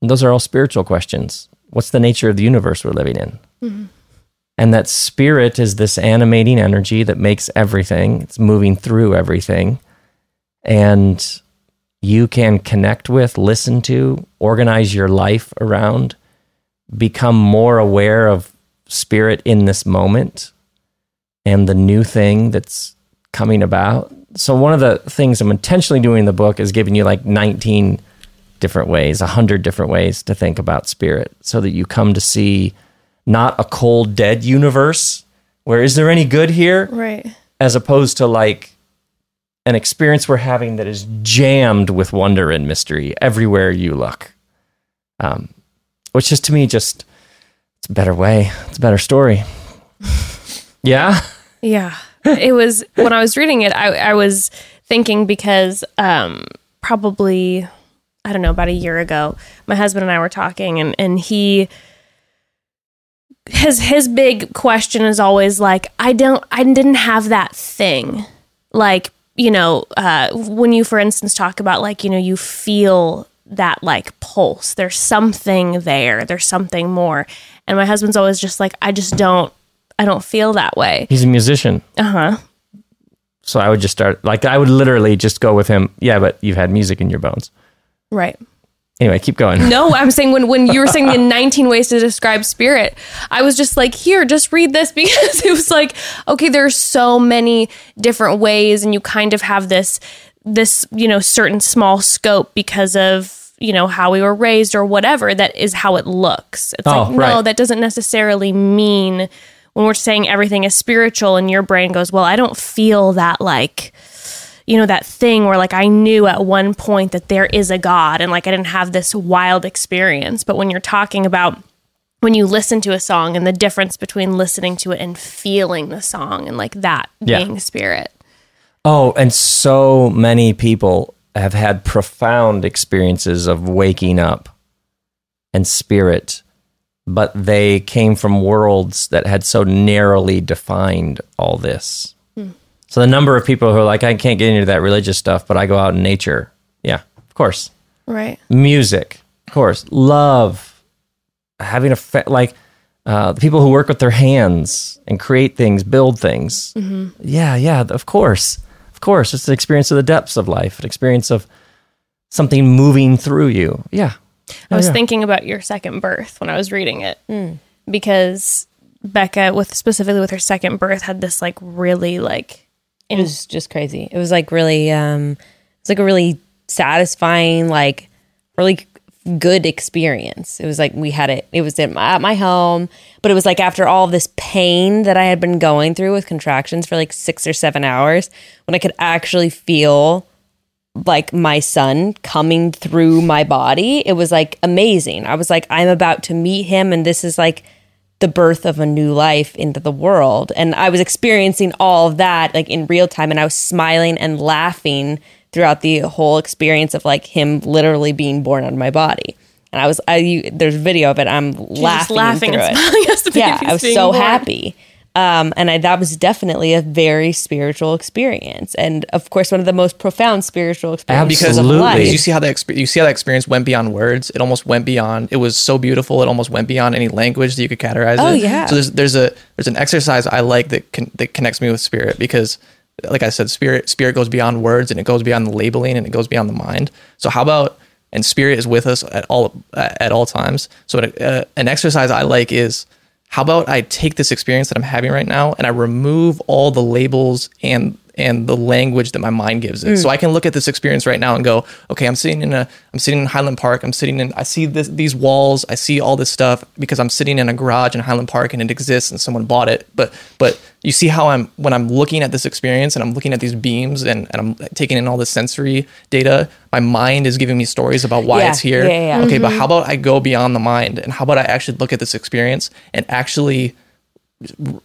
And those are all spiritual questions. What's the nature of the universe we're living in? Mm-hmm. And that spirit is this animating energy that makes everything, it's moving through everything. And you can connect with, listen to, organize your life around, become more aware of spirit in this moment and the new thing that's coming about. So, one of the things I'm intentionally doing in the book is giving you like 19 different ways, 100 different ways to think about spirit so that you come to see not a cold, dead universe where is there any good here, Right. as opposed to like an experience we're having that is jammed with wonder and mystery everywhere you look. Um, which is to me just it's a better way. It's a better story. yeah. Yeah. it was when I was reading it, I, I was thinking because um, probably, I don't know, about a year ago, my husband and I were talking and, and he his his big question is always like, I don't I didn't have that thing. Like, you know, uh, when you for instance talk about like, you know, you feel that like pulse. There's something there. There's something more. And my husband's always just like, I just don't I don't feel that way. He's a musician. Uh huh. So I would just start like I would literally just go with him. Yeah, but you've had music in your bones. Right. Anyway, keep going. No, I'm saying when when you were saying the 19 ways to describe spirit, I was just like, here, just read this because it was like, okay, there's so many different ways, and you kind of have this this you know certain small scope because of you know how we were raised or whatever. That is how it looks. It's Oh, like no, right. that doesn't necessarily mean when we're saying everything is spiritual, and your brain goes, well, I don't feel that like you know that thing where like I knew at one point that there is a god and like I didn't have this wild experience but when you're talking about when you listen to a song and the difference between listening to it and feeling the song and like that Yeah. being spirit Oh, and so many people have had profound experiences of waking up and spirit, but they came from worlds that had so narrowly defined all this. So the number of people who are like, I can't get into that religious stuff, but I go out in nature. Yeah, of course. right Music, of course. Love, having a fa- like uh, the people who work with their hands and create things, build things. Yeah, yeah, of course. Of course. It's an experience of the depths of life, an experience of something moving through you. Yeah. I was yeah. thinking about your second birth when I was reading it because Bekah with specifically with her second birth had this like really like It was just crazy. It was like really, um, it's like a really satisfying, like really good experience. It was like we had it. It was at my, at my home, but it was like after all this pain that I had been going through with contractions for like six or seven hours, when I could actually feel like my son coming through my body, it was like amazing. I was like, I'm about to meet him, and this is like the birth of a new life into the world. And I was experiencing all of that like in real time, and I was smiling and laughing throughout the whole experience of like him literally being born out of my body. And I was, I you, there's video of it. I'm Just laughing, laughing through and it smiling as the yeah, I was so born. happy. Um, and I, that was definitely a very spiritual experience, and of course, one of the most profound spiritual experiences because of Absolutely. life. You see how that exp- you see how that experience went beyond words. It almost went beyond. It was so beautiful. It almost went beyond any language that you could categorize Oh, it. yeah. So there's there's a there's an exercise I like that con- that connects me with spirit because, like I said, spirit spirit goes beyond words and it goes beyond the labeling and it goes beyond the mind. So how about and spirit is with us at all at all times. So uh, an exercise I like is how about I take this experience that I'm having right now and I remove all the labels and and the language that my mind gives it. So mm. I can look at this experience right now and go, okay, I'm sitting in a I'm sitting in Highland Park. I'm sitting in I see this, these walls. I see all this stuff because I'm sitting in a garage in Highland Park and it exists and someone bought it. But but you see how I'm when I'm looking at this experience and I'm looking at these beams and, and I'm taking in all this sensory data, my mind is giving me stories about why Yeah, it's here. yeah, yeah. Okay, but mm-hmm. how about I go beyond the mind and how about I actually look at this experience and actually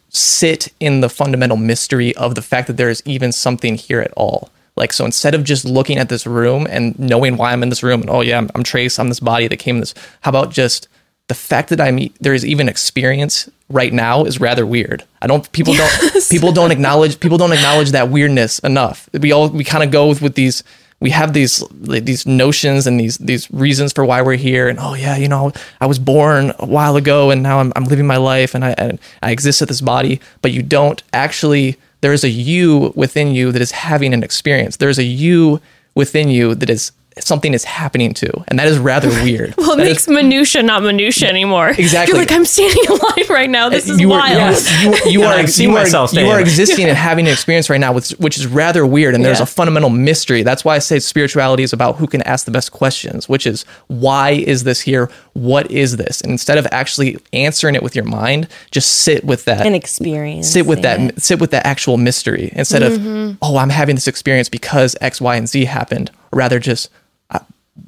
sit in the fundamental mystery of the fact that there is even something here at all. Like, so instead of just looking at this room and knowing why I'm in this room and, oh, yeah, I'm, I'm Trace, I'm this body that came in this, how about just the fact that I'm, there is even experience right now is rather weird. I don't, people don't, people don't acknowledge, people don't acknowledge that weirdness enough. We all, we kind of go with, with these, we have these these notions and these these reasons for why we're here. And oh yeah you know I was born a while ago and now I'm, I'm living my life and I and I exist at this body. But you don't actually there is a you within you that is having an experience. There's a you within you that is something is happening to and that is rather weird Well, it That makes is- minutia not minutia anymore. Exactly. You're like, I'm standing alive right now. This is you are, wild. yes, you, you are, I see you are, myself you are existing and having an experience right now, which, which is rather weird. And there's Yeah. a fundamental mystery. That's why I say spirituality is about who can ask the best questions, which is why is this here? What is this? And instead of actually answering it with your mind, just sit with that an experience. sit with that it. sit with that actual mystery instead of oh i'm having this experience because x y and z happened rather just uh,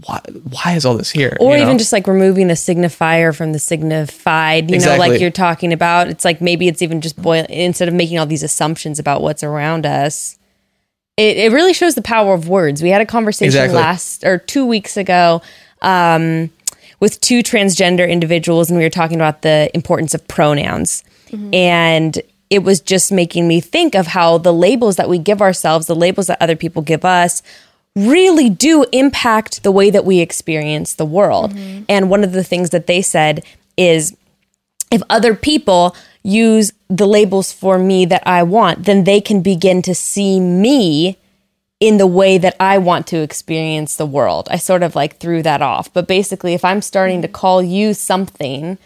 why, why is all this here or you even know? just like removing the signifier from the signified you know like you're talking about. It's like maybe it's even just boil instead of making all these assumptions about what's around us it, it really shows the power of words. We had a conversation Exactly. last or two weeks ago um, with two transgender individuals and we were talking about the importance of pronouns. And it was just making me think of how the labels that we give ourselves the labels that other people give us really do impact the way that we experience the world. Mm-hmm. And one of the things that they said is if other people use the labels for me that I want, then they can begin to see me in the way that I want to experience the world. I sort of like threw that off. But basically, if I'm starting to call you something,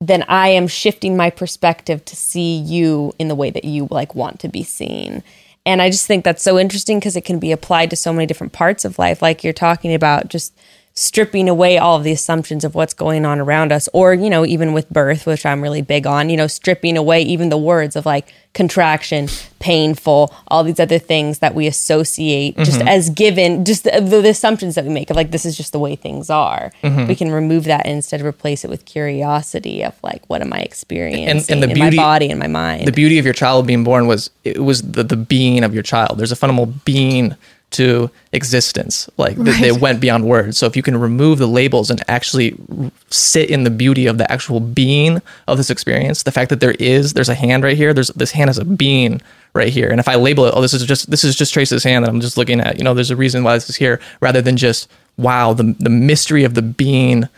then I am shifting my perspective to see you in the way that you like want to be seen. And I just think that's so interesting because it can be applied to so many different parts of life. Like you're talking about just stripping away all of the assumptions of what's going on around us, or, you know, even with birth, which I'm really big on, you know, stripping away even the words of like contraction, painful, all these other things that we associate just mm-hmm. as given, just the, the assumptions that we make of like, this is just the way things are. Mm-hmm. We can remove that and instead replace it with curiosity of like, what am I experiencing the in beauty- my body and my mind? the beauty of your child being born was it was the, the being of your child there's a fundamental being to existence. Like that they went beyond words. So if you can remove the labels and actually r- sit in the beauty of the actual being of this experience the fact that there is there's a hand right here there's this hand has a being right here. And if i label it oh this is just this is just trace's hand that i'm just looking at you know there's a reason why this is here rather than just wow the, the mystery of the being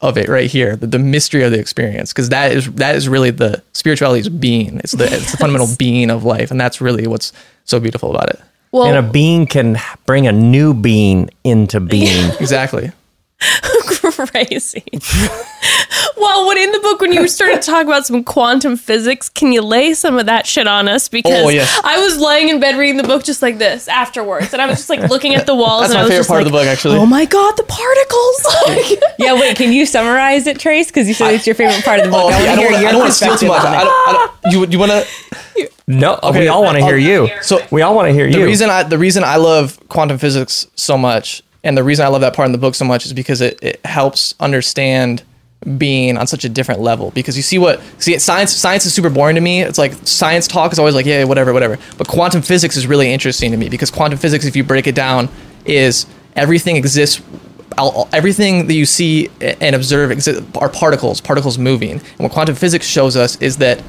of it right here, the, the mystery of the experience, because that is that is really the spirituality is being. It's the it's the fundamental being of life, and that's really what's so beautiful about it. Well, and a being can bring a new being into being. Exactly. crazy. well, when in the book, when you started to talk about some quantum physics, can you lay some of that shit on us? Oh, because Oh, yes. I was laying in bed reading the book just like this afterwards, and I was just like looking at the walls. That's and my I was favorite just part of the book, actually. Oh my god, the particles! Like, Yeah, wait, can you summarize it, Trace? Because you said it's your favorite part of the book. Oh, I I don't want want to I don't want to steal too much. I don't, I don't, you you want to No, Okay, we all want to hear you. so- we all want to hear the you. reason I the reason I love quantum physics so much, and the reason I love that part in the book so much is because it, it helps understand being on such a different level. Because you see what see science science is super boring to me. It's like science talk is always like yeah whatever whatever. But quantum physics is really interesting to me because quantum physics, if you break it down, is everything exists. all- Everything that you see and observe exist, are particles, particles moving. And what quantum physics shows us is that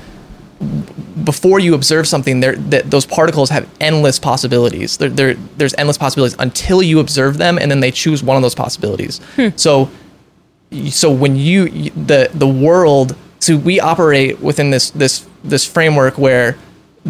before you observe something, there that those particles have endless possibilities. There, there, there's endless possibilities until you observe them, and then they choose one of those possibilities. Hmm. So, so when you you- the the world, so we operate within this this this framework where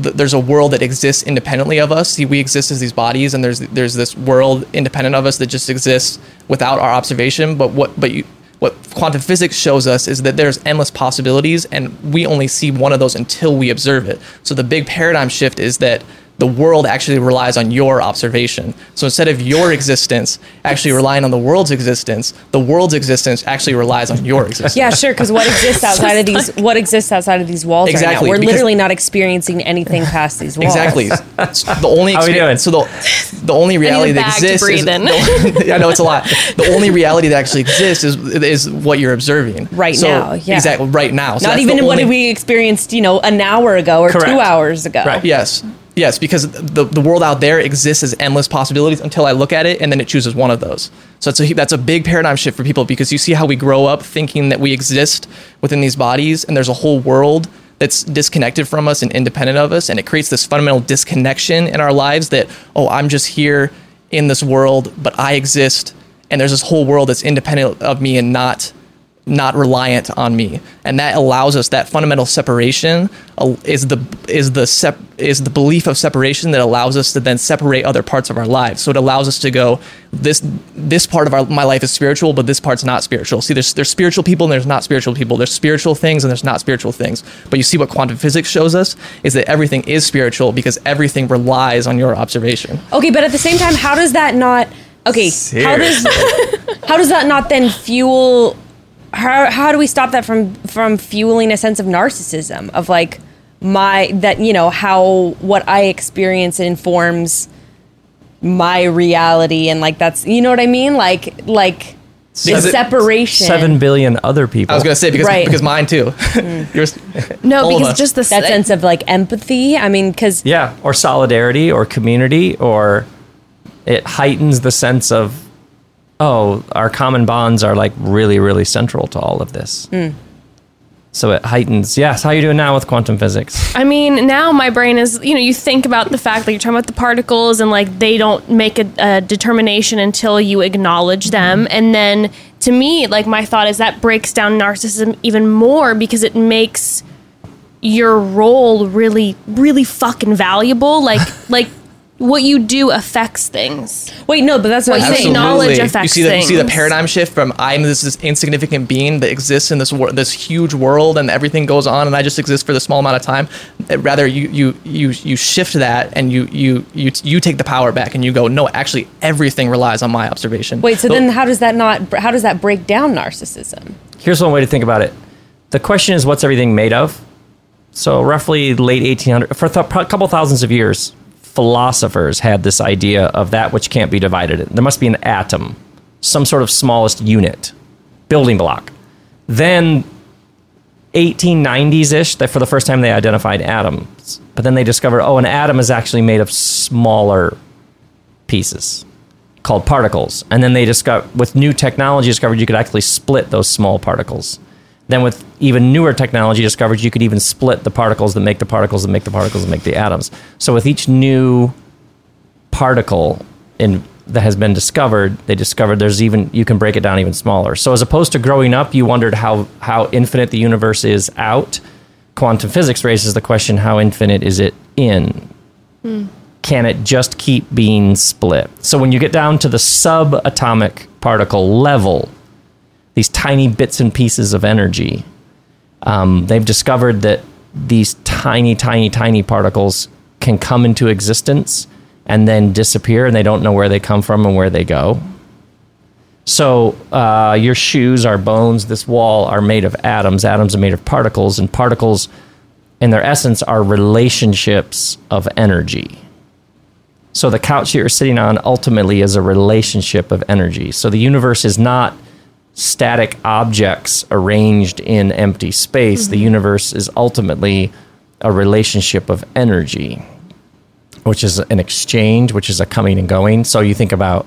th- there's a world that exists independently of us. See, we exist as these bodies, and there's there's this world independent of us that just exists without our observation. But what but you what quantum physics shows us is that there's endless possibilities, and we only see one of those until we observe it. So the big paradigm shift is that the world actually relies on your observation. So instead of your existence actually relying on the world's existence, the world's existence actually relies on your existence. Yeah, sure. Because what exists outside of these, what exists outside of these walls Exactly, right now? We're because- literally not experiencing anything past these walls. Exactly. It's the only How we exper- doing? So the the only reality that bag exists is the- I know it's a lot. The only reality that actually exists is is what you're observing Right So- now, yeah. Exactly. Right now. So Not even the what only- we experienced, you know, an hour ago or Correct. two hours ago. Right. Yes. Yes, because the, the world out there exists as endless possibilities until I look at it and then it chooses one of those. So it's a, that's a big paradigm shift for people because you see how we grow up thinking that we exist within these bodies and there's a whole world that's disconnected from us and independent of us. And it creates this fundamental disconnection in our lives that, oh, I'm just here in this world, but I exist. And there's this whole world that's independent of me and not not reliant on me. And that allows us that fundamental separation uh, is the is the sep- is the belief of separation that allows us to then separate other parts of our lives. So it allows us to go this this part of our my life is spiritual but this part's not spiritual. See there's there's spiritual people and there's not spiritual people. There's spiritual things and there's not spiritual things. But you see what quantum physics shows us is that everything is spiritual because everything relies on your observation. Okay, but at the same time, how does that not? Okay, how does how does that not then fuel? How how do we stop that from from fueling a sense of narcissism of like my that you know how what I experience informs my reality and like that's you know what I mean like like the separation Seven billion other people. i was going to say because Right. because mine too mm. yours no, All of because us. just the that sense of like empathy. I mean, because Yeah, or solidarity or community or it heightens the sense of oh, our common bonds are like really really central to all of this. Mm. So it heightens. Yes, how are you doing now with quantum physics? I mean, now my brain is, you know, you think about the fact that you're talking about the particles and like they don't make a, a determination until you acknowledge them. Mm-hmm. And then to me, like my thought is that breaks down narcissism even more because it makes your role really, really fucking valuable. Like, like what you do affects things. wait, no, but that's what, What I'm you saying. acknowledge you affects see the, You see the paradigm shift from I'm this, this insignificant being that exists in this wor- this huge world and everything goes on and I just exist for the small amount of time. Uh, Rather, you you you you shift that and you you you you take the power back and you go no, actually everything relies on my observation. Wait, so The- then how does that not? How does that break down narcissism? Here's one way to think about it. The question is, what's everything made of? So, roughly late 1800, for a th- couple thousands of years, philosophers had this idea of that which can't be divided. There must be an atom, some sort of smallest unit, building block. Then, 1890s ish, that for the first time they identified atoms. But then they discovered, oh, an atom is actually made of smaller pieces called particles. And then they discovered, with new technology, discovered you could actually split those small particles. Then, with even newer technology, discovered you could even split the particles that make the particles that make the particles that make the atoms. So, with each new particle in that has been discovered, they discovered there's even you can break it down even smaller. So, as opposed to growing up, you wondered how how infinite the universe is out. Quantum physics raises the question: How infinite is it in? Hmm. can it just keep being split? So when you get down to the subatomic particle level, these tiny bits and pieces of energy. Um, they've discovered that these tiny, tiny, tiny particles can come into existence and then disappear, and they don't know where they come from and where they go. So uh, your shoes, our bones, this wall are made of atoms. Atoms are made of particles, and particles, in their essence, are relationships of energy. So the couch you're sitting on ultimately is a relationship of energy. So the universe is not static objects arranged in empty space. The mm-hmm. universe is ultimately a relationship of energy, which is an exchange, which is a coming and going. So you think about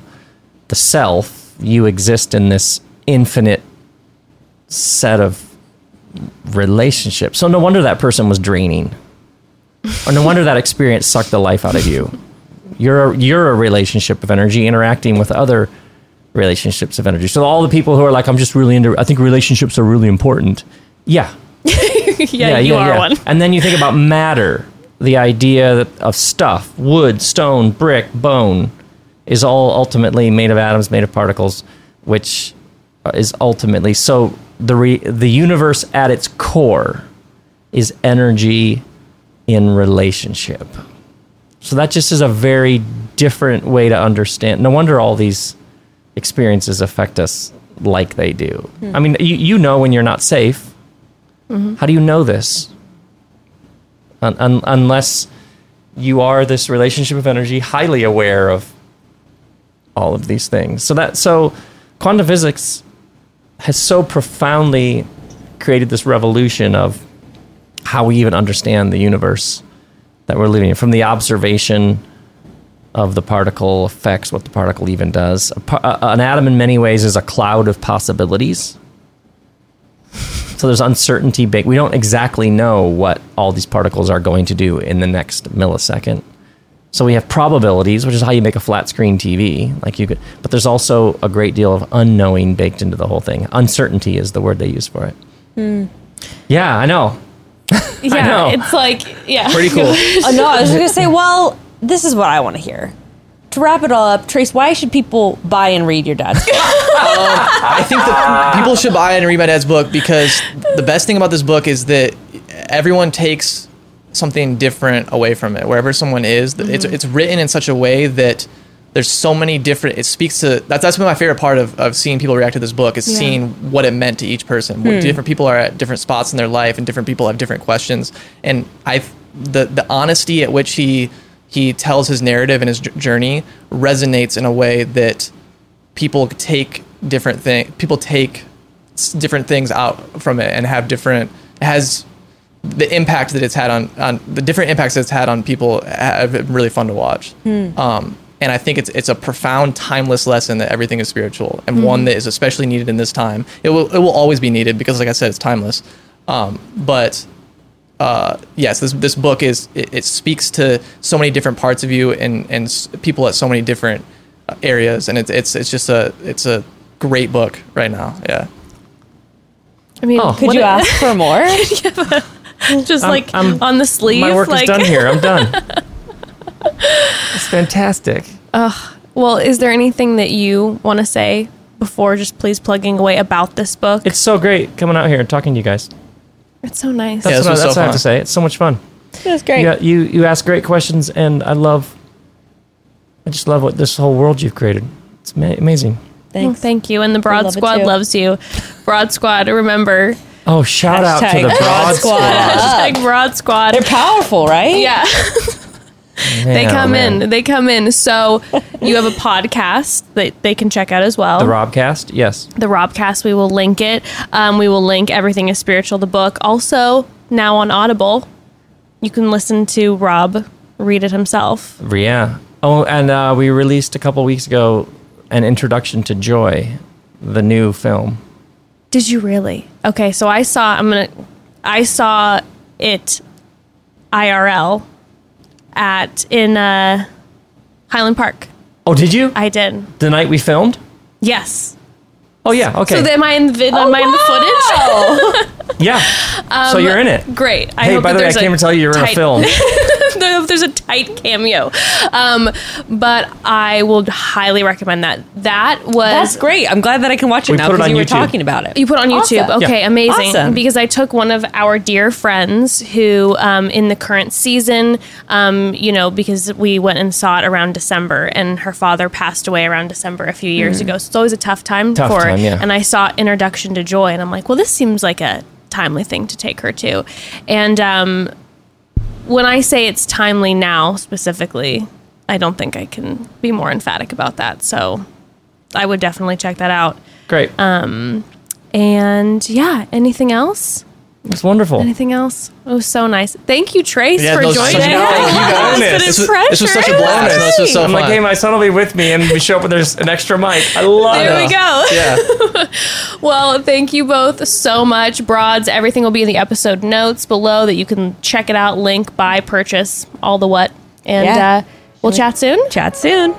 the self, you exist in this infinite set of relationships. So no wonder that person was draining. Or no wonder that experience sucked the life out of you. You're a, you're a relationship of energy interacting with other relationships of energy. So all the people who are like, I'm just really into, I think relationships are really important. Yeah, yeah, you are one. And then you think about matter, the idea of stuff, wood, stone, brick, bone, is all ultimately made of atoms, made of particles, which is ultimately so the re, the universe at its core is energy in relationship. So that just is a very different way to understand. No wonder all these experiences affect us like they do. Hmm. I mean, you, you know when you're not safe. Mm-hmm. How do you know this? Un- un- unless you are this relationship of energy, highly aware of all of these things. So that so quantum physics has so profoundly created this revolution of how we even understand the universe that we're living in from the observation of the particle affects what the particle even does. A par- a- an atom, in many ways, is a cloud of possibilities. So there's uncertainty. Big. We don't exactly know what all these particles are going to do in the next millisecond. So we have probabilities, which is how you make a flat screen TV. Like you could, but there's also a great deal of unknowing baked into the whole thing. Uncertainty is the word they use for it. Hmm. Yeah, I know. Yeah, know. it's like yeah, Pretty cool. Oh, no, I was just gonna say. Well, this is what I want to hear. To wrap it all up, Trace, why should people buy and read your dad's? book? Um, I think that people should buy and read my dad's book because the best thing about this book is that everyone takes something different away from it. Wherever someone is, it's mm-hmm. it's written in such a way that there's so many different. It speaks to that's that's been my favorite part of, of seeing people react to this book is Yeah. seeing what it meant to each person. What hmm. different people are at different spots in their life, and different people have different questions. And I the the honesty at which he he tells his narrative and his journey resonates in a way that people take different thing people take s- different things out from it and have different has the impact that it's had on on the different impacts that it's had on people have been really fun to watch um and I think it's it's a profound, timeless lesson that everything is spiritual, and one that is especially needed in this time. It will it will always be needed because, like I said, it's timeless. Um, but uh, yes, this this book is it, it speaks to so many different parts of you and and people at so many different uh, areas, and it's it's it's just a it's a great book right now. Yeah. I mean, Oh. Could you a- ask for more? just like I'm- on the sleeve? My work like, is done here. I'm done. it's fantastic. Well, is there anything that you want to say before just please plugging away about this book? It's so great coming out here and talking to you guys. It's so nice. That's, Yeah, what, was I- so that's what I have to say. It's so much fun. That's great. You, you you ask great questions, and I love. I just love what this whole world you've created. It's ma- amazing. Well, thank you. And the Broad love Squad loves you. Broad Squad, remember. Oh, shout out to the Broad Broad Squad. Squad. Hashtag Broad Squad. They're powerful, right? yeah. they come man. in. They come in. So you have a podcast that they can check out as well. The Robcast, yes. the Robcast. We will link it. Um, we will link Everything is Spiritual, the book. Also, now on Audible, you can listen to Rob read it himself. Yeah. Oh, and uh, we released a couple weeks ago an introduction to Joy, the new film. Did you really? Okay, so I saw. I'm gonna. I saw it IRL at in uh, Highland Park. Oh, did you? I did. the night we filmed? Yes. Oh, yeah. Okay. So am I in the vid? am I in the footage? Yeah. so you're in it. Great. I Hey, hope by the way, I there's came to tell you you're in a film. There's a tight cameo. Um, but I will highly recommend that. That was That's great. I'm glad that I can watch it We now put it because on you were YouTube. talking about it. You put it on YouTube. Awesome. Okay, Yeah. amazing. Awesome. Because I took one of our dear friends who, um, in the current season, um, you know, because we went and saw it around December, and her father passed away around December a few years ago. So it's always a tough time Tough for her. time, yeah. And I saw Introduction to Joy, and I'm like, well, this seems like a timely thing to take her to. And um, when I say it's timely now, specifically, I don't think I can be more emphatic about that. So I would definitely check that out. Great. Um, And yeah, anything else? It's wonderful. Anything else? It was so nice. Thank you, Trace, Yeah, for no, joining. such a- us. you got It's it. been a This was, this was such a blast. This was so I'm fun. like, hey, my son will be with me, and we show up and there's an extra mic. I love it. There we go. yeah. Well, thank you both so much. Broads, everything will be in the episode notes below that you can check it out, link, buy, purchase, all the what. And Yeah. uh, we'll chat soon. Chat soon.